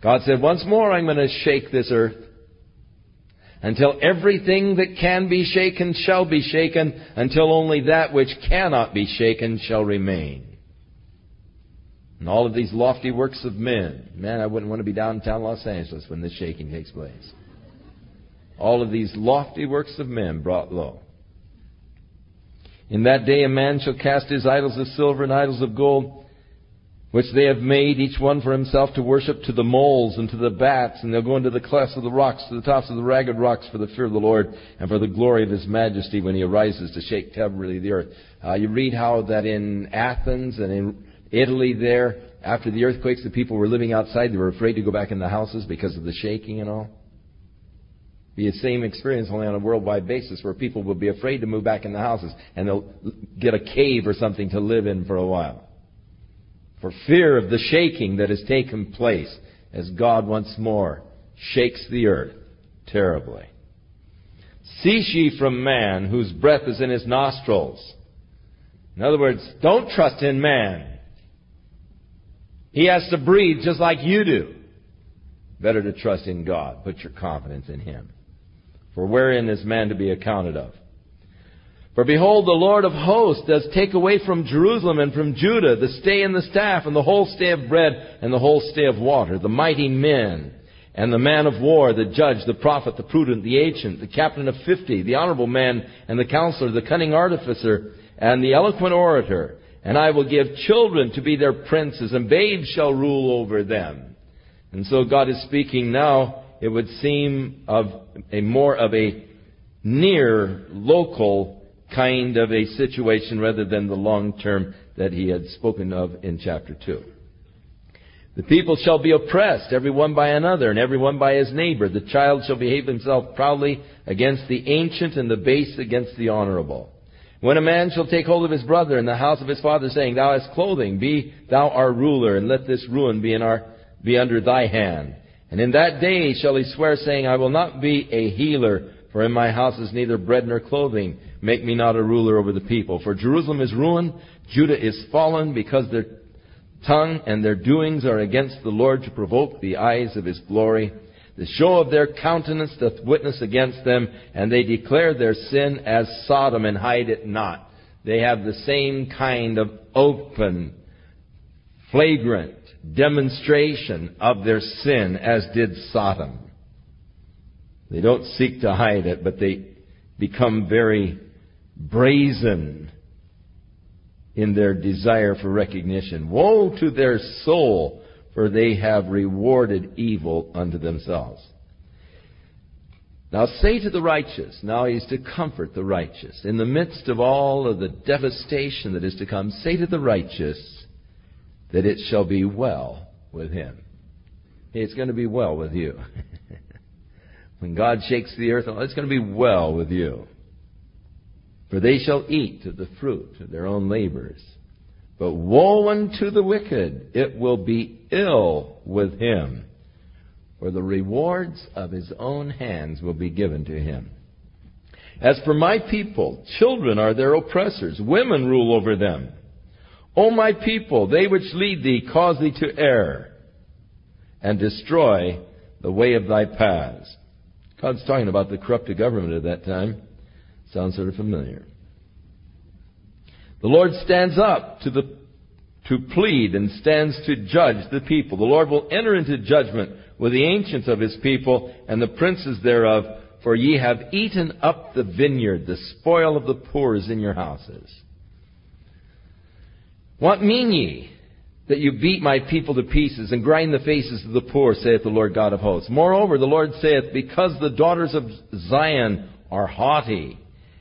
God said, once more I'm going to shake this earth until everything that can be shaken shall be shaken, until only that which cannot be shaken shall remain. And all of these lofty works of men, man, I wouldn't want to be downtown Los Angeles when this shaking takes place all of these lofty works of men brought low. In that day a man shall cast his idols of silver and idols of gold, which they have made, each one for himself to worship to the moles and to the bats, and they'll go into the clefts of the rocks, to the tops of the ragged rocks for the fear of the Lord and for the glory of his majesty when he arises to shake terribly the earth. Uh, you read how that in Athens and in Italy there, after the earthquakes, the people were living outside. They were afraid to go back in the houses because of the shaking and all be the same experience only on a worldwide basis where people will be afraid to move back in the houses and they'll get a cave or something to live in for a while. For fear of the shaking that has taken place as God once more shakes the earth terribly. Cease ye from man whose breath is in his nostrils. In other words, don't trust in man. He has to breathe just like you do. Better to trust in God. Put your confidence in Him. For wherein is man to be accounted of? For behold, the Lord of hosts does take away from Jerusalem and from Judah the stay and the staff and the whole stay of bread and the whole stay of water, the mighty men and the man of war, the judge, the prophet, the prudent, the ancient, the captain of fifty, the honorable man and the counselor, the cunning artificer and the eloquent orator. And I will give children to be their princes and babes shall rule over them. And so God is speaking now it would seem of a more of a near local kind of a situation rather than the long term that he had spoken of in chapter 2. The people shall be oppressed, every one by another, and every one by his neighbor. The child shall behave himself proudly against the ancient, and the base against the honorable. When a man shall take hold of his brother in the house of his father, saying, Thou hast clothing, be thou our ruler, and let this ruin be in our be under thy hand. And in that day shall he swear, saying, I will not be a healer, for in my house is neither bread nor clothing. Make me not a ruler over the people. For Jerusalem is ruined, Judah is fallen, because their tongue and their doings are against the Lord to provoke the eyes of his glory. The show of their countenance doth witness against them, and they declare their sin as Sodom and hide it not. They have the same kind of open, flagrant demonstration of their sin as did Sodom. They don't seek to hide it, but they become very brazen in their desire for recognition. Woe to their soul, for they have rewarded evil unto themselves. Now say to the righteous, now he's to comfort the righteous. In the midst of all of the devastation that is to come, say to the righteous, that it shall be well with him. It's going to be well with you. When God shakes the earth, it's going to be well with you. For they shall eat of the fruit of their own labors. But woe unto the wicked, it will be ill with him, for the rewards of his own hands will be given to him. As for my people, children are their oppressors, women rule over them. O my people, they which lead thee cause thee to err, and destroy the way of thy paths. God's talking about the corrupted government at that time. Sounds sort of familiar. The Lord stands up to, the, to plead and stands to judge the people. The Lord will enter into judgment with the ancients of his people and the princes thereof, for ye have eaten up the vineyard, the spoil of the poor is in your houses. What mean ye? that you beat my people to pieces and grind the faces of the poor, saith the Lord God of hosts. Moreover, the Lord saith, because the daughters of Zion are haughty,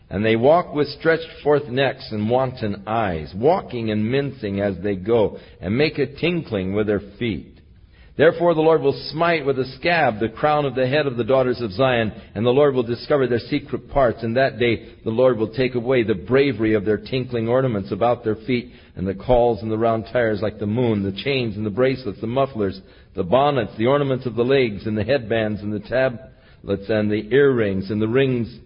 and they walk with stretched forth necks and wanton eyes, walking and mincing as they go, and make a tinkling with their feet. Therefore the Lord will smite with a scab the crown of the head of the daughters of Zion, and the Lord will discover their secret parts. And that day the Lord will take away the bravery of their tinkling ornaments about their feet, and the cauls and the round tires like the moon, the chains and the bracelets, the mufflers, the bonnets, the ornaments of the legs, and the headbands, and the tablets, and the earrings, and the rings,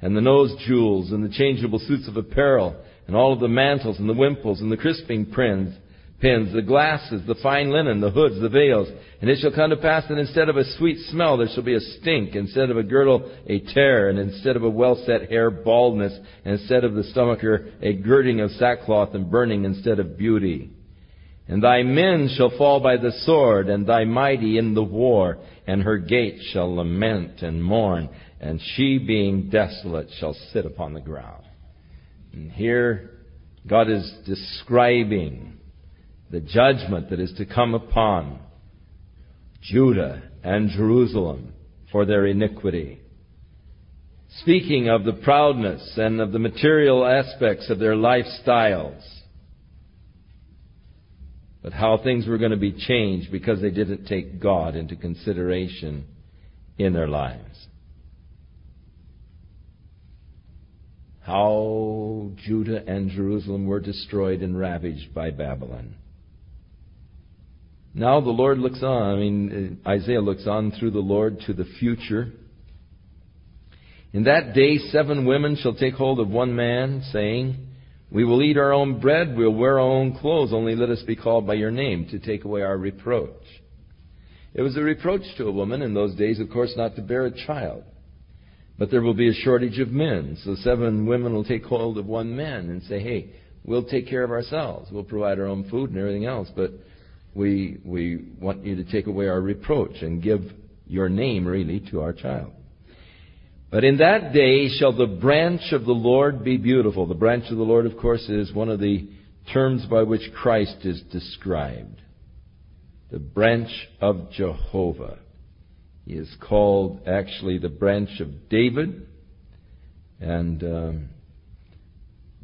and the nose jewels, and the changeable suits of apparel, and all of the mantles, and the wimples, and the crisping pins, pins, the glasses, the fine linen, the hoods, the veils. And it shall come to pass that instead of a sweet smell there shall be a stink, instead of a girdle a tear, and instead of a well set hair baldness, and instead of the stomacher a girding of sackcloth and burning instead of beauty. And thy men shall fall by the sword, and thy mighty in the war, and her gates shall lament and mourn, and she being desolate shall sit upon the ground. And here God is describing the judgment that is to come upon Judah and Jerusalem for their iniquity. Speaking of the proudness and of the material aspects of their lifestyles, but how things were going to be changed because they didn't take God into consideration in their lives. How Judah and Jerusalem were destroyed and ravaged by Babylon. Now the Lord looks on, I mean, uh, Isaiah looks on through the Lord to the future. In that day, seven women shall take hold of one man, saying, We will eat our own bread, we'll wear our own clothes, only let us be called by your name to take away our reproach. It was a reproach to a woman in those days, of course, not to bear a child. But there will be a shortage of men, so seven women will take hold of one man and say, Hey, we'll take care of ourselves. We'll provide our own food and everything else, but we, we want you to take away our reproach and give your name really to our child. But in that day shall the branch of the Lord be beautiful. The branch of the Lord, of course, is one of the terms by which Christ is described. The branch of Jehovah. He is called actually the branch of David and um,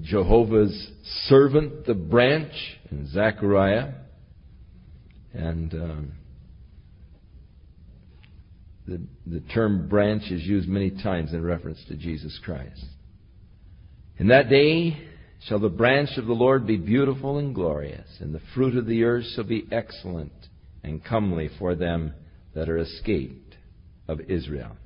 Jehovah's servant, the branch in Zechariah. And um, the, the term branch is used many times in reference to Jesus Christ. In that day shall the branch of the Lord be beautiful and glorious, and the fruit of the earth shall be excellent and comely for them that are escaped of Israel.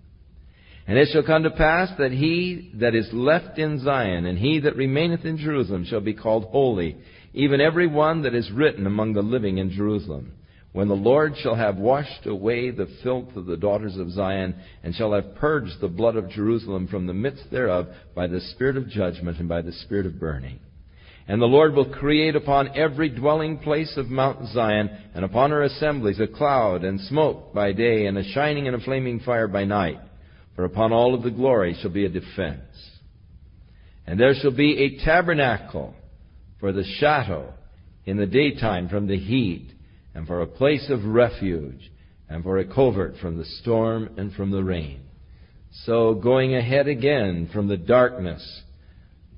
And it shall come to pass that he that is left in Zion and he that remaineth in Jerusalem shall be called holy, even every one that is written among the living in Jerusalem when the Lord shall have washed away the filth of the daughters of Zion, and shall have purged the blood of Jerusalem from the midst thereof by the spirit of judgment and by the spirit of burning. And the Lord will create upon every dwelling place of Mount Zion, and upon her assemblies, a cloud and smoke by day, and a shining and a flaming fire by night. For upon all of the glory shall be a defense. And there shall be a tabernacle for the shadow in the daytime from the heat and for a place of refuge, and for a covert from the storm and from the rain. So going ahead again from the darkness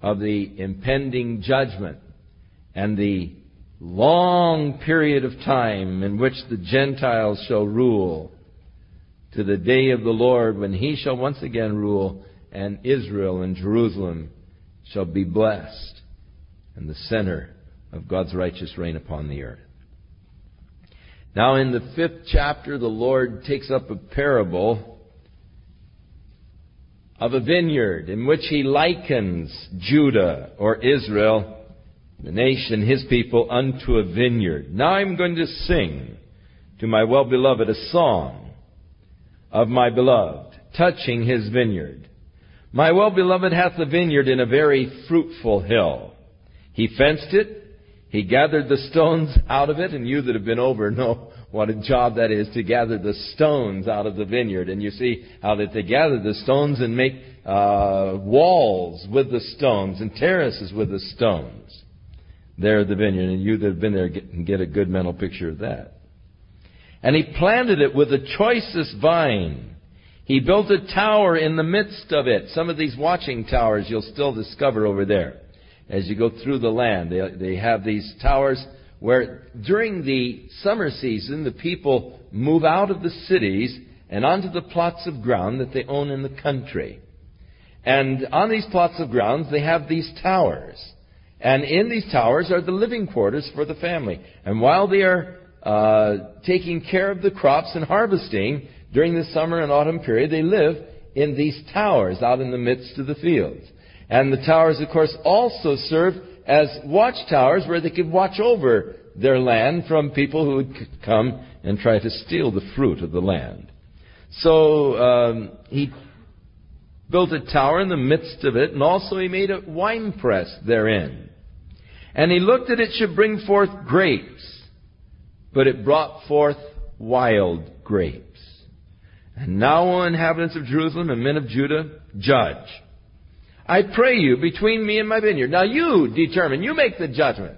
of the impending judgment and the long period of time in which the Gentiles shall rule to the day of the Lord when he shall once again rule and Israel and Jerusalem shall be blessed and the center of God's righteous reign upon the earth. Now in the fifth chapter, the Lord takes up a parable of a vineyard in which he likens Judah or Israel, the nation, his people, unto a vineyard. Now I'm going to sing to my well beloved a song of my beloved, touching his vineyard. My well beloved hath a vineyard in a very fruitful hill. He fenced it, he gathered the stones out of it, and you that have been over know what a job that is to gather the stones out of the vineyard. And you see how that they gather the stones and make uh, walls with the stones and terraces with the stones. There at the vineyard, and you that have been there get, get a good mental picture of that. And he planted it with the choicest vine. He built a tower in the midst of it. Some of these watching towers you'll still discover over there as you go through the land. They, they have these towers where during the summer season the people move out of the cities and onto the plots of ground that they own in the country. And on these plots of grounds they have these towers. And in these towers are the living quarters for the family. And while they are uh, taking care of the crops and harvesting during the summer and autumn period, they live in these towers out in the midst of the fields. And the towers, of course, also serve as watchtowers where they could watch over their land from people who would come and try to steal the fruit of the land. So um, he built a tower in the midst of it, and also he made a winepress therein. And he looked that it should bring forth grapes but it brought forth wild grapes. And now, O inhabitants of Jerusalem and men of Judah, judge. I pray you between me and my vineyard. Now you determine, you make the judgment.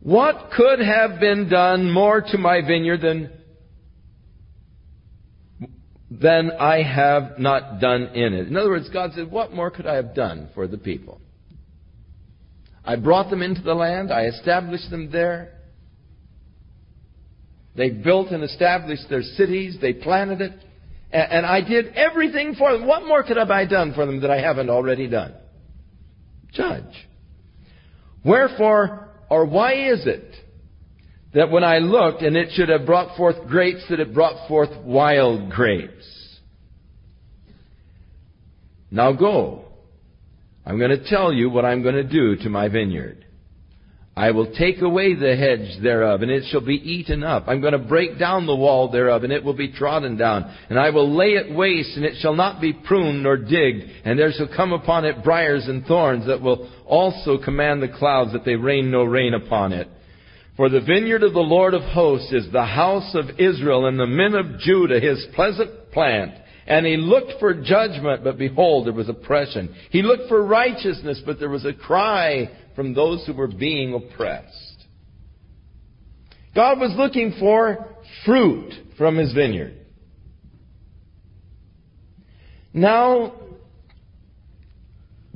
What could have been done more to my vineyard than, than I have not done in it? In other words, God said, what more could I have done for the people? I brought them into the land. I established them there. They built and established their cities. They planted it. And I did everything for them. What more could have I done for them that I haven't already done? Judge. Wherefore, or why is it that when I looked and it should have brought forth grapes, that it brought forth wild grapes? Now go. I'm going to tell you what I'm going to do to my vineyard. I will take away the hedge thereof, and it shall be eaten up. I'm going to break down the wall thereof, and it will be trodden down. And I will lay it waste, and it shall not be pruned nor digged. And there shall come upon it briers and thorns that will also command the clouds that they rain no rain upon it. For the vineyard of the Lord of hosts is the house of Israel, and the men of Judah his pleasant plant. And he looked for judgment, but behold, there was oppression. He looked for righteousness, but there was a cry from those who were being oppressed. God was looking for fruit from his vineyard. Now,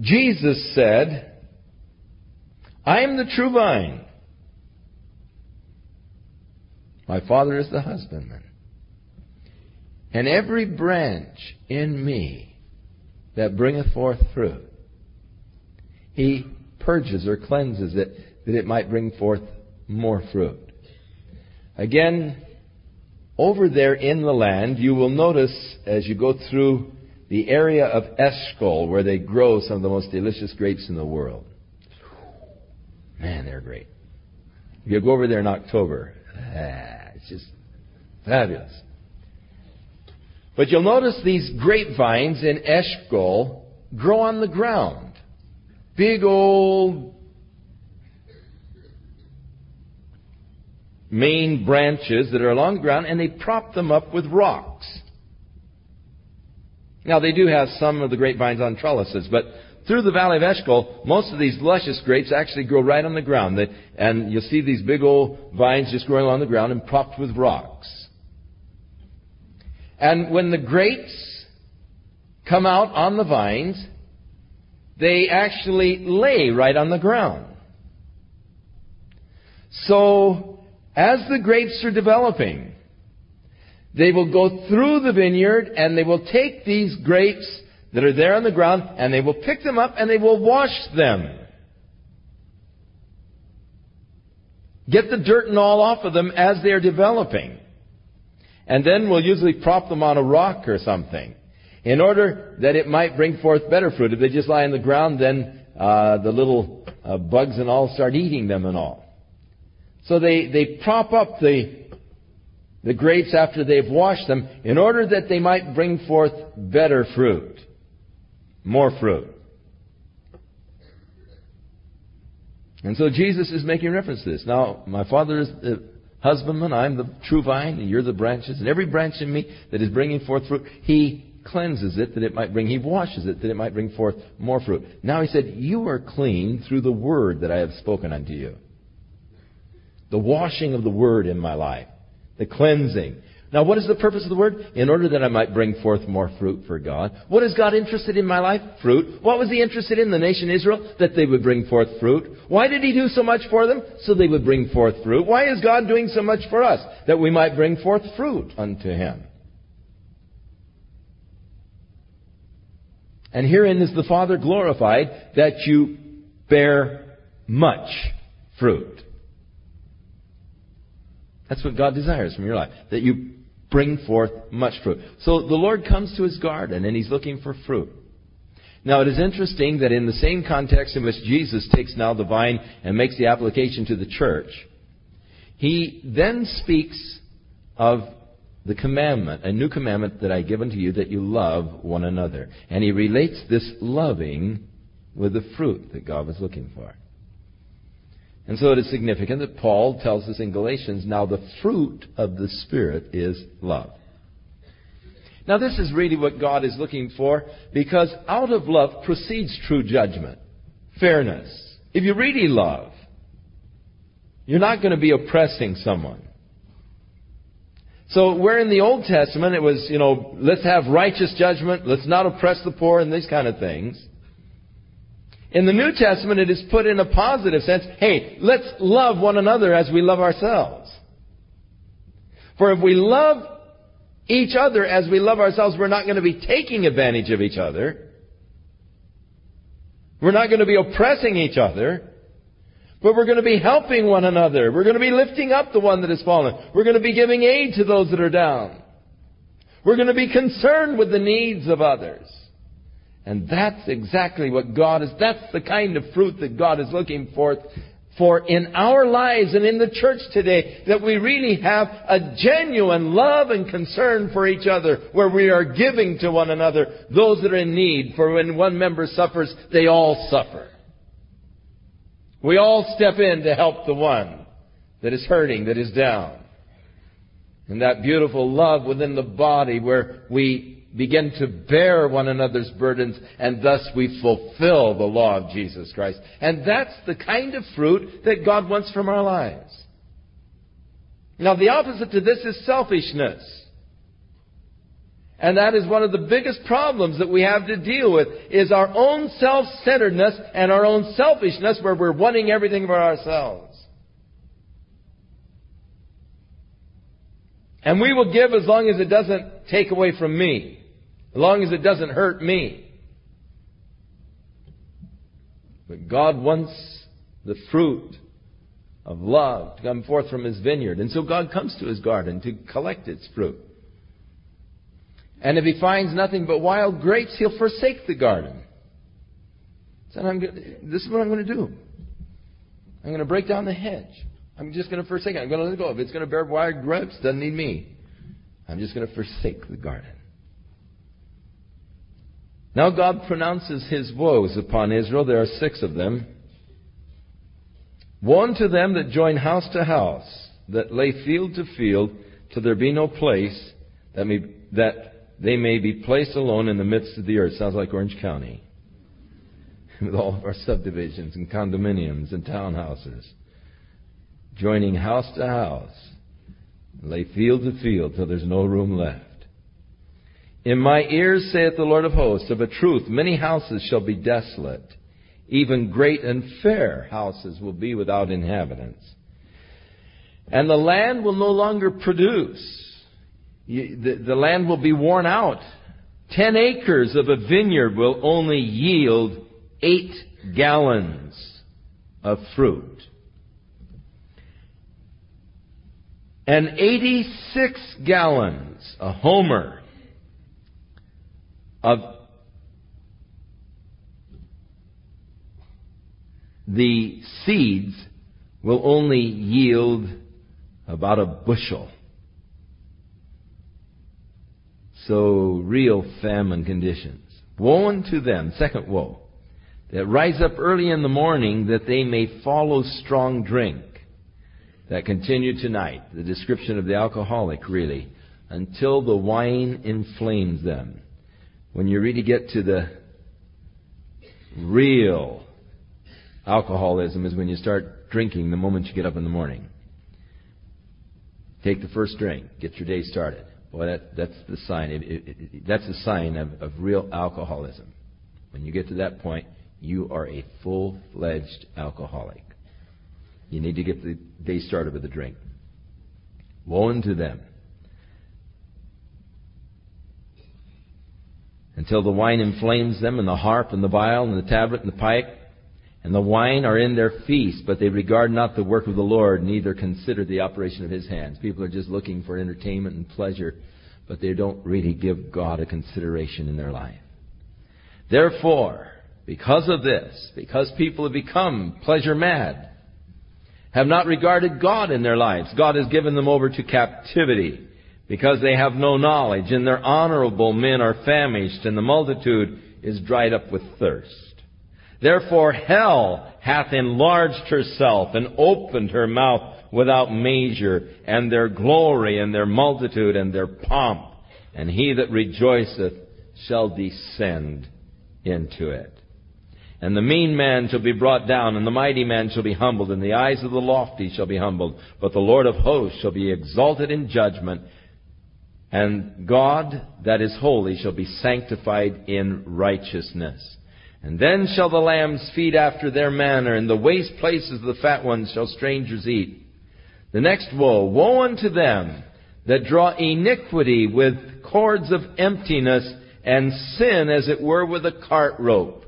Jesus said, I am the true vine. My Father is the husbandman. And every branch in me that bringeth forth fruit, he purges or cleanses it that it might bring forth more fruit. Again, over there in the land, you will notice as you go through the area of Eshcol where they grow some of the most delicious grapes in the world. Man, they're great. If you go over there in October, ah, it's just fabulous. But you'll notice these grapevines in Eshcol grow on the ground big old main branches that are along the ground, and they prop them up with rocks. Now, they do have some of the grapevines on trellises, but through the valley of Eshcol, most of these luscious grapes actually grow right on the ground. And you'll see these big old vines just growing on the ground and propped with rocks. And when the grapes come out on the vines, they actually lay right on the ground. So, as the grapes are developing, They will go through the vineyard and they will take these grapes that are there on the ground and they will pick them up and they will wash them. Get the dirt and all off of them as they are developing. And then we'll usually prop them on a rock or something in order that it might bring forth better fruit. If they just lie on the ground, then uh, the little uh, bugs and all start eating them and all. So they, they prop up the, the grapes after they've washed them in order that they might bring forth better fruit, more fruit. And so Jesus is making reference to this. Now, my Father is the husbandman, I'm the true vine, and you're the branches, and every branch in me that is bringing forth fruit, He cleanses it that it might bring, He washes it that it might bring forth more fruit. Now He said, You are clean through the word that I have spoken unto you. The washing of the word in my life. The cleansing. Now, what is the purpose of the word? In order that I might bring forth more fruit for God. What is God interested in my life? Fruit. What was He interested in the nation Israel? That they would bring forth fruit. Why did He do so much for them? So they would bring forth fruit. Why is God doing so much for us? That we might bring forth fruit unto Him. And herein is the Father glorified that you bear much fruit. That's what God desires from your life. That you bring forth much fruit. So the Lord comes to his garden and he's looking for fruit. Now it is interesting that in the same context in which Jesus takes now the vine and makes the application to the church, he then speaks of the commandment, a new commandment that I give unto you that you love one another. And he relates this loving with the fruit that God was looking for. And so it is significant that Paul tells us in Galatians, now the fruit of the Spirit is love. Now this is really what God is looking for because out of love proceeds true judgment, fairness. If you really love, you're not going to be oppressing someone. So where in the Old Testament it was, you know, let's have righteous judgment, let's not oppress the poor and these kind of things. In the New Testament, it is put in a positive sense. Hey, let's love one another as we love ourselves. For if we love each other as we love ourselves, we're not going to be taking advantage of each other. We're not going to be oppressing each other. But we're going to be helping one another. We're going to be lifting up the one that has fallen. We're going to be giving aid to those that are down. We're going to be concerned with the needs of others. And that's exactly what God is, that's the kind of fruit that God is looking for, for in our lives and in the church today, that we really have a genuine love and concern for each other, where we are giving to one another those that are in need, for when one member suffers, they all suffer. We all step in to help the one that is hurting, that is down. And that beautiful love within the body where we begin to bear one another's burdens, and thus we fulfill the law of Jesus Christ. And that's the kind of fruit that God wants from our lives. Now, the opposite to this is selfishness. And that is one of the biggest problems that we have to deal with, is our own self-centeredness and our own selfishness where we're wanting everything for ourselves. And we will give as long as it doesn't take away from me. As long as it doesn't hurt me. But God wants the fruit of love to come forth from His vineyard. And so God comes to His garden to collect its fruit. And if He finds nothing but wild grapes, He'll forsake the garden. So this is what I'm going to do. I'm going to break down the hedge. I'm just going to forsake it. I'm going to let it go. If it's going to bear wild grapes, doesn't need me. I'm just going to forsake the garden. Now God pronounces his woes upon Israel. There are six of them. Woe to them that join house to house, that lay field to field, till there be no place that, may, that they may be placed alone in the midst of the earth. Sounds like Orange County. With all of our subdivisions and condominiums and townhouses. Joining house to house, lay field to field till there's no room left. In my ears, saith the Lord of hosts, of a truth, many houses shall be desolate. Even great and fair houses will be without inhabitants. And the land will no longer produce. The, the land will be worn out. Ten acres of a vineyard will only yield eight gallons of fruit. And 86 gallons, a homer, of the seeds will only yield about a bushel. So, real famine conditions. Woe unto them, second woe, that rise up early in the morning that they may follow strong drink. That continue tonight. The description of the alcoholic, really, until the wine inflames them. When you really get to the real alcoholism is when you start drinking the moment you get up in the morning. Take the first drink, get your day started. Boy, that, that's the sign. It, it, it, that's the sign of, of real alcoholism. When you get to that point, you are a full fledged alcoholic. You need to get the day started with a drink. Woe unto them. Until the wine inflames them, and the harp, and the viol, and the tabret, and the pipe, and the wine are in their feast, but they regard not the work of the Lord, neither consider the operation of his hands. People are just looking for entertainment and pleasure, but they don't really give God a consideration in their life. Therefore, because of this, because people have become pleasure mad, have not regarded God in their lives, God has given them over to captivity, because they have no knowledge, and their honorable men are famished, and the multitude is dried up with thirst. Therefore hell hath enlarged herself and opened her mouth without measure, and their glory and their multitude and their pomp, and he that rejoiceth shall descend into it. And the mean man shall be brought down, and the mighty man shall be humbled, and the eyes of the lofty shall be humbled, but the Lord of hosts shall be exalted in judgment, and God that is holy shall be sanctified in righteousness. And then shall the lambs feed after their manner, and the waste places of the fat ones shall strangers eat. The next woe, woe unto them that draw iniquity with cords of emptiness, and sin as it were with a cart rope.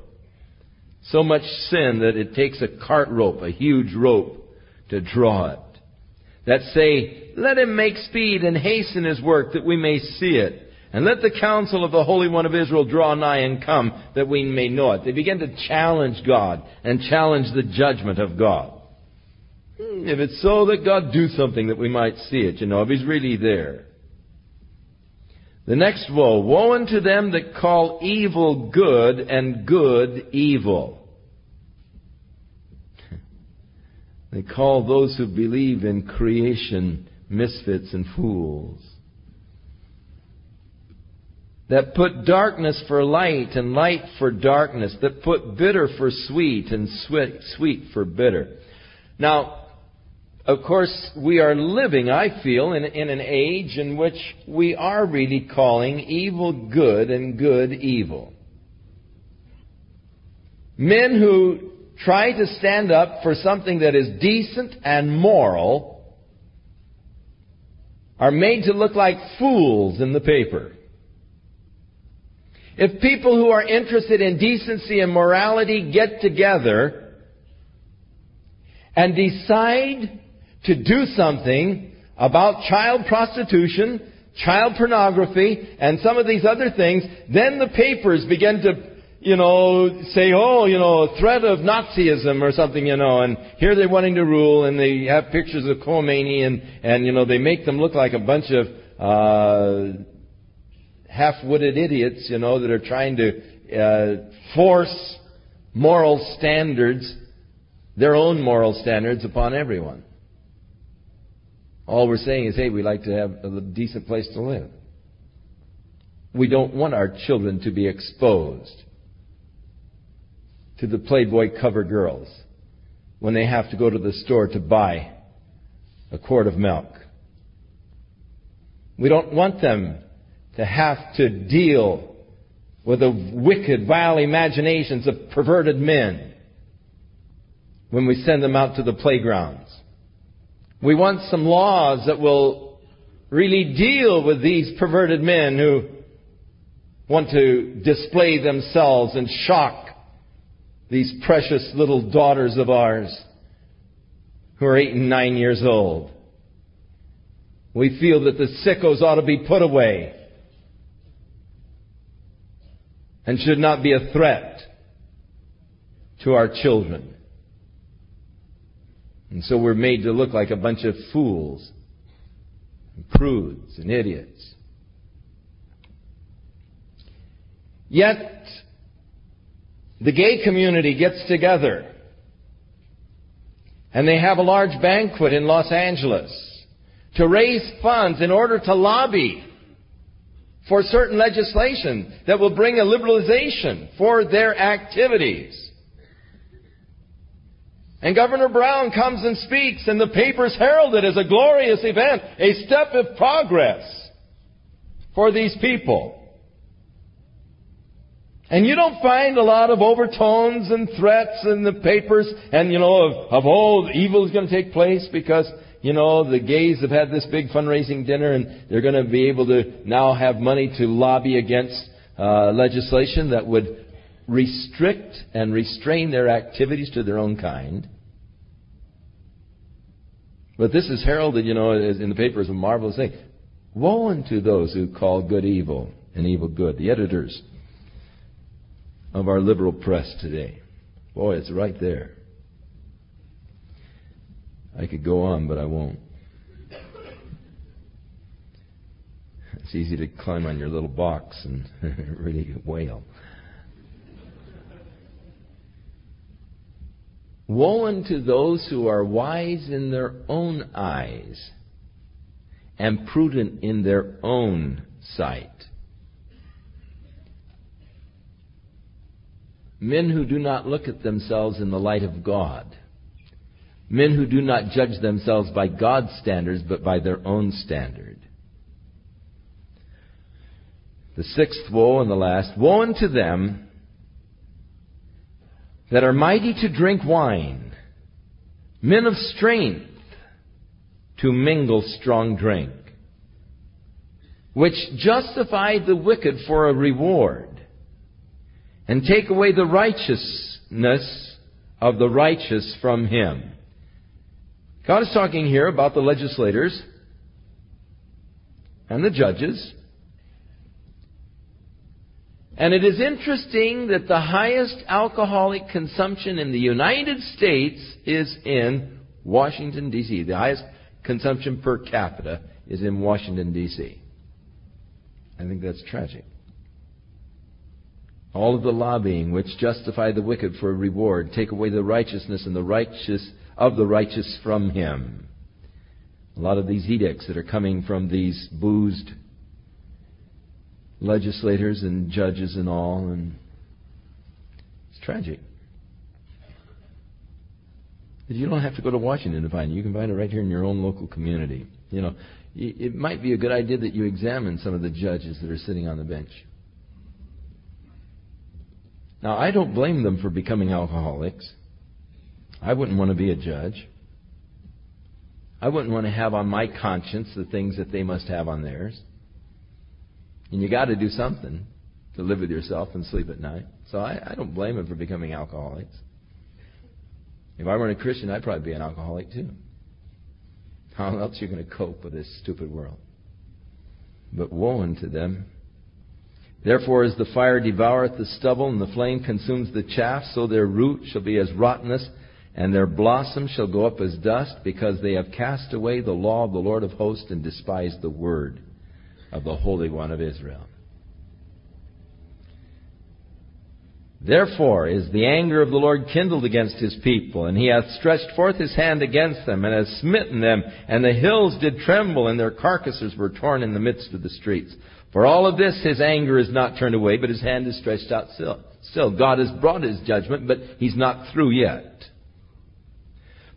So much sin that it takes a cart rope, a huge rope, to draw it. That say, let him make speed and hasten his work that we may see it. And let the counsel of the Holy One of Israel draw nigh and come that we may know it. They begin to challenge God and challenge the judgment of God. Hmm, if it's so that God do something that we might see it, you know, if He's really there. The next woe, woe unto them that call evil good and good evil. They call those who believe in creation misfits and fools that put darkness for light and light for darkness, that put bitter for sweet and sweet, for bitter. Now, of course, we are living, I feel, in, in an age in which we are really calling evil good and good evil. Men who try to stand up for something that is decent and moral are made to look like fools in the paper. If people who are interested in decency and morality get together and decide to do something about child prostitution, child pornography, and some of these other things, then the papers begin to, you know, say, oh, you know, a threat of Nazism or something, you know, and here they're wanting to rule, and they have pictures of Khomeini, and, and, you know, they make them look like a bunch of, uh, half-witted idiots, you know, that are trying to uh, force moral standards, their own moral standards, upon everyone. All we're saying is, hey, we like to have a decent place to live. We don't want our children to be exposed to the Playboy cover girls when they have to go to the store to buy a quart of milk. We don't want them to have to deal with the wicked, vile imaginations of perverted men when we send them out to the playgrounds. We want some laws that will really deal with these perverted men who want to display themselves and shock these precious little daughters of ours who are eight and nine years old. We feel that the sickos ought to be put away and should not be a threat to our children. And so we're made to look like a bunch of fools, and prudes, and idiots. Yet, the gay community gets together and they have a large banquet in Los Angeles to raise funds in order to lobby for certain legislation that will bring a liberalization for their activities. And Governor Brown comes and speaks, and the papers herald it as a glorious event, a step of progress for these people. And you don't find a lot of overtones and threats in the papers and, you know, of, of oh, evil is going to take place because, you know, the gays have had this big fundraising dinner and they're going to be able to now have money to lobby against uh, legislation that would restrict and restrain their activities to their own kind. But this is heralded, you know, in the paper as a marvelous thing. Woe unto those who call good evil and evil good. The editors of our liberal press today. Boy, it's right there. I could go on, but I won't. It's easy to climb on your little box and really wail. Woe unto those who are wise in their own eyes and prudent in their own sight. Men who do not look at themselves in the light of God. Men who do not judge themselves by God's standards, but by their own standard. The sixth woe and the last. Woe unto them that are mighty to drink wine, men of strength to mingle strong drink, which justify the wicked for a reward, and take away the righteousness of the righteous from him. God is talking here about the legislators and the judges and it is interesting that the highest alcoholic consumption in the United States is in Washington, D.C. The highest consumption per capita is in Washington, D.C. I think that's tragic. All of the lobbying which justify the wicked for a reward take away the righteousness and the righteous of the righteous from him. A lot of these edicts that are coming from these boozed legislators and judges and all, and it's tragic. But you don't have to go to Washington to find it. You can find it right here in your own local community. You know, it might be a good idea that you examine some of the judges that are sitting on the bench. Now, I don't blame them for becoming alcoholics. I wouldn't want to be a judge. I wouldn't want to have on my conscience the things that they must have on theirs. And you got to do something to live with yourself and sleep at night. So I, I don't blame them for becoming alcoholics. If I weren't a Christian, I'd probably be an alcoholic too. How else are you going to cope with this stupid world? But woe unto them. Therefore, as the fire devoureth the stubble, and the flame consumes the chaff, so their root shall be as rottenness, and their blossom shall go up as dust, because they have cast away the law of the Lord of hosts and despised the word of the Holy One of Israel. Therefore is the anger of the Lord kindled against his people, and he hath stretched forth his hand against them, and hath smitten them, and the hills did tremble, and their carcasses were torn in the midst of the streets. For all of this his anger is not turned away, but his hand is stretched out still. Still, God has brought his judgment, but he's not through yet.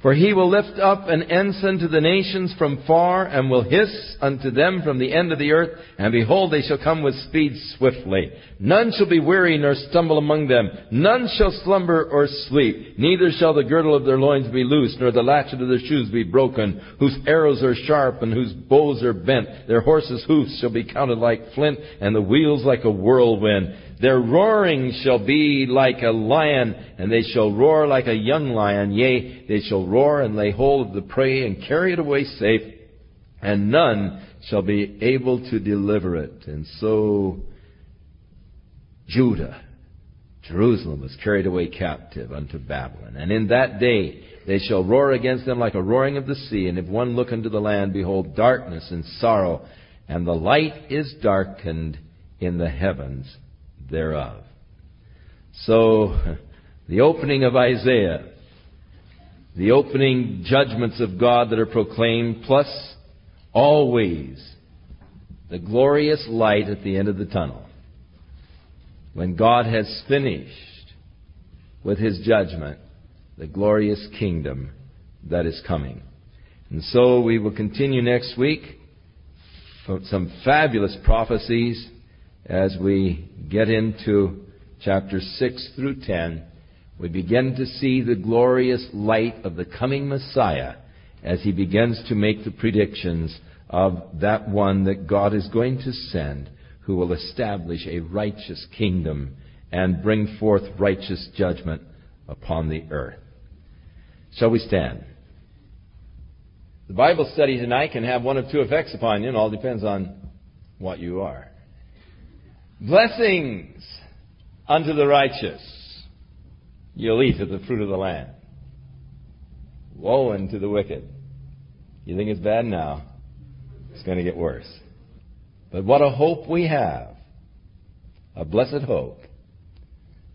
For he will lift up an ensign to the nations from far, and will hiss unto them from the end of the earth, and behold, they shall come with speed swiftly. None shall be weary nor stumble among them. None shall slumber or sleep. Neither shall the girdle of their loins be loosed, nor the latchet of their shoes be broken, whose arrows are sharp, and whose bows are bent. Their horses' hoofs shall be counted like flint, and the wheels like a whirlwind. Their roaring shall be like a lion, and they shall roar like a young lion. Yea, they shall roar and lay hold of the prey and carry it away safe, and none shall be able to deliver it. And so, Judah, Jerusalem was carried away captive unto Babylon. And in that day they shall roar against them like a roaring of the sea. And if one look unto the land, behold, darkness and sorrow, and the light is darkened in the heavens thereof. So, the opening of Isaiah, the opening judgments of God that are proclaimed, plus always the glorious light at the end of the tunnel. When God has finished with his judgment, the glorious kingdom that is coming. And so we will continue next week some fabulous prophecies as we get into chapters 6 through 10, we begin to see the glorious light of the coming Messiah as he begins to make the predictions of that one that God is going to send who will establish a righteous kingdom and bring forth righteous judgment upon the earth. Shall we stand? The Bible study tonight can have one of two effects upon you, and all depends on what you are. Blessings unto the righteous. You'll eat of the fruit of the land. Woe unto the wicked. You think it's bad now? It's going to get worse. But what a hope we have. A blessed hope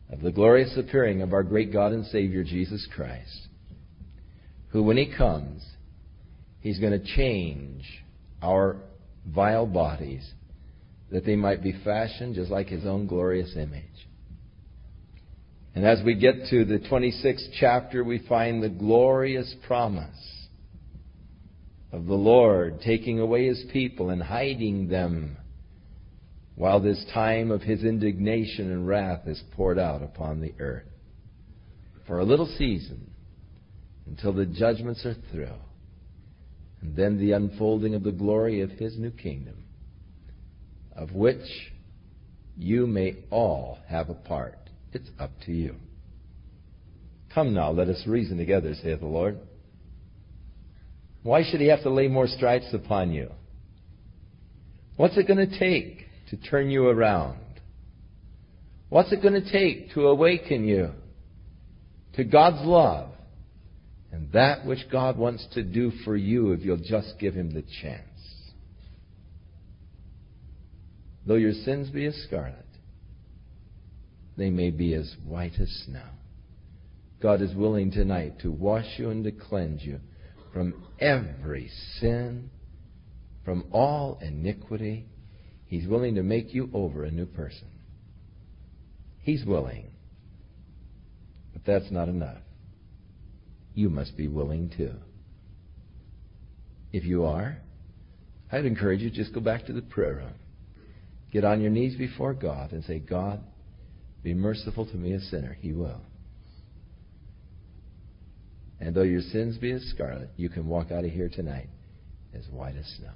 of the glorious appearing of our great God and Savior Jesus Christ, who when He comes, He's going to change our vile bodies that they might be fashioned just like his own glorious image. And as we get to the 26th chapter, we find the glorious promise of the Lord taking away his people and hiding them while this time of his indignation and wrath is poured out upon the earth. For a little season, until the judgments are through, and then the unfolding of the glory of his new kingdom of which you may all have a part. It's up to you. Come now, let us reason together, saith the Lord. Why should he have to lay more stripes upon you? What's it going to take to turn you around? What's it going to take to awaken you to God's love and that which God wants to do for you if you'll just give him the chance? Though your sins be as scarlet, they may be as white as snow. God is willing tonight to wash you and to cleanse you from every sin, from all iniquity. He's willing to make you over a new person. He's willing. But that's not enough. You must be willing too. If you are, I'd encourage you just go back to the prayer room. Get on your knees before God and say, God, be merciful to me, a sinner. He will. And though your sins be as scarlet, you can walk out of here tonight as white as snow.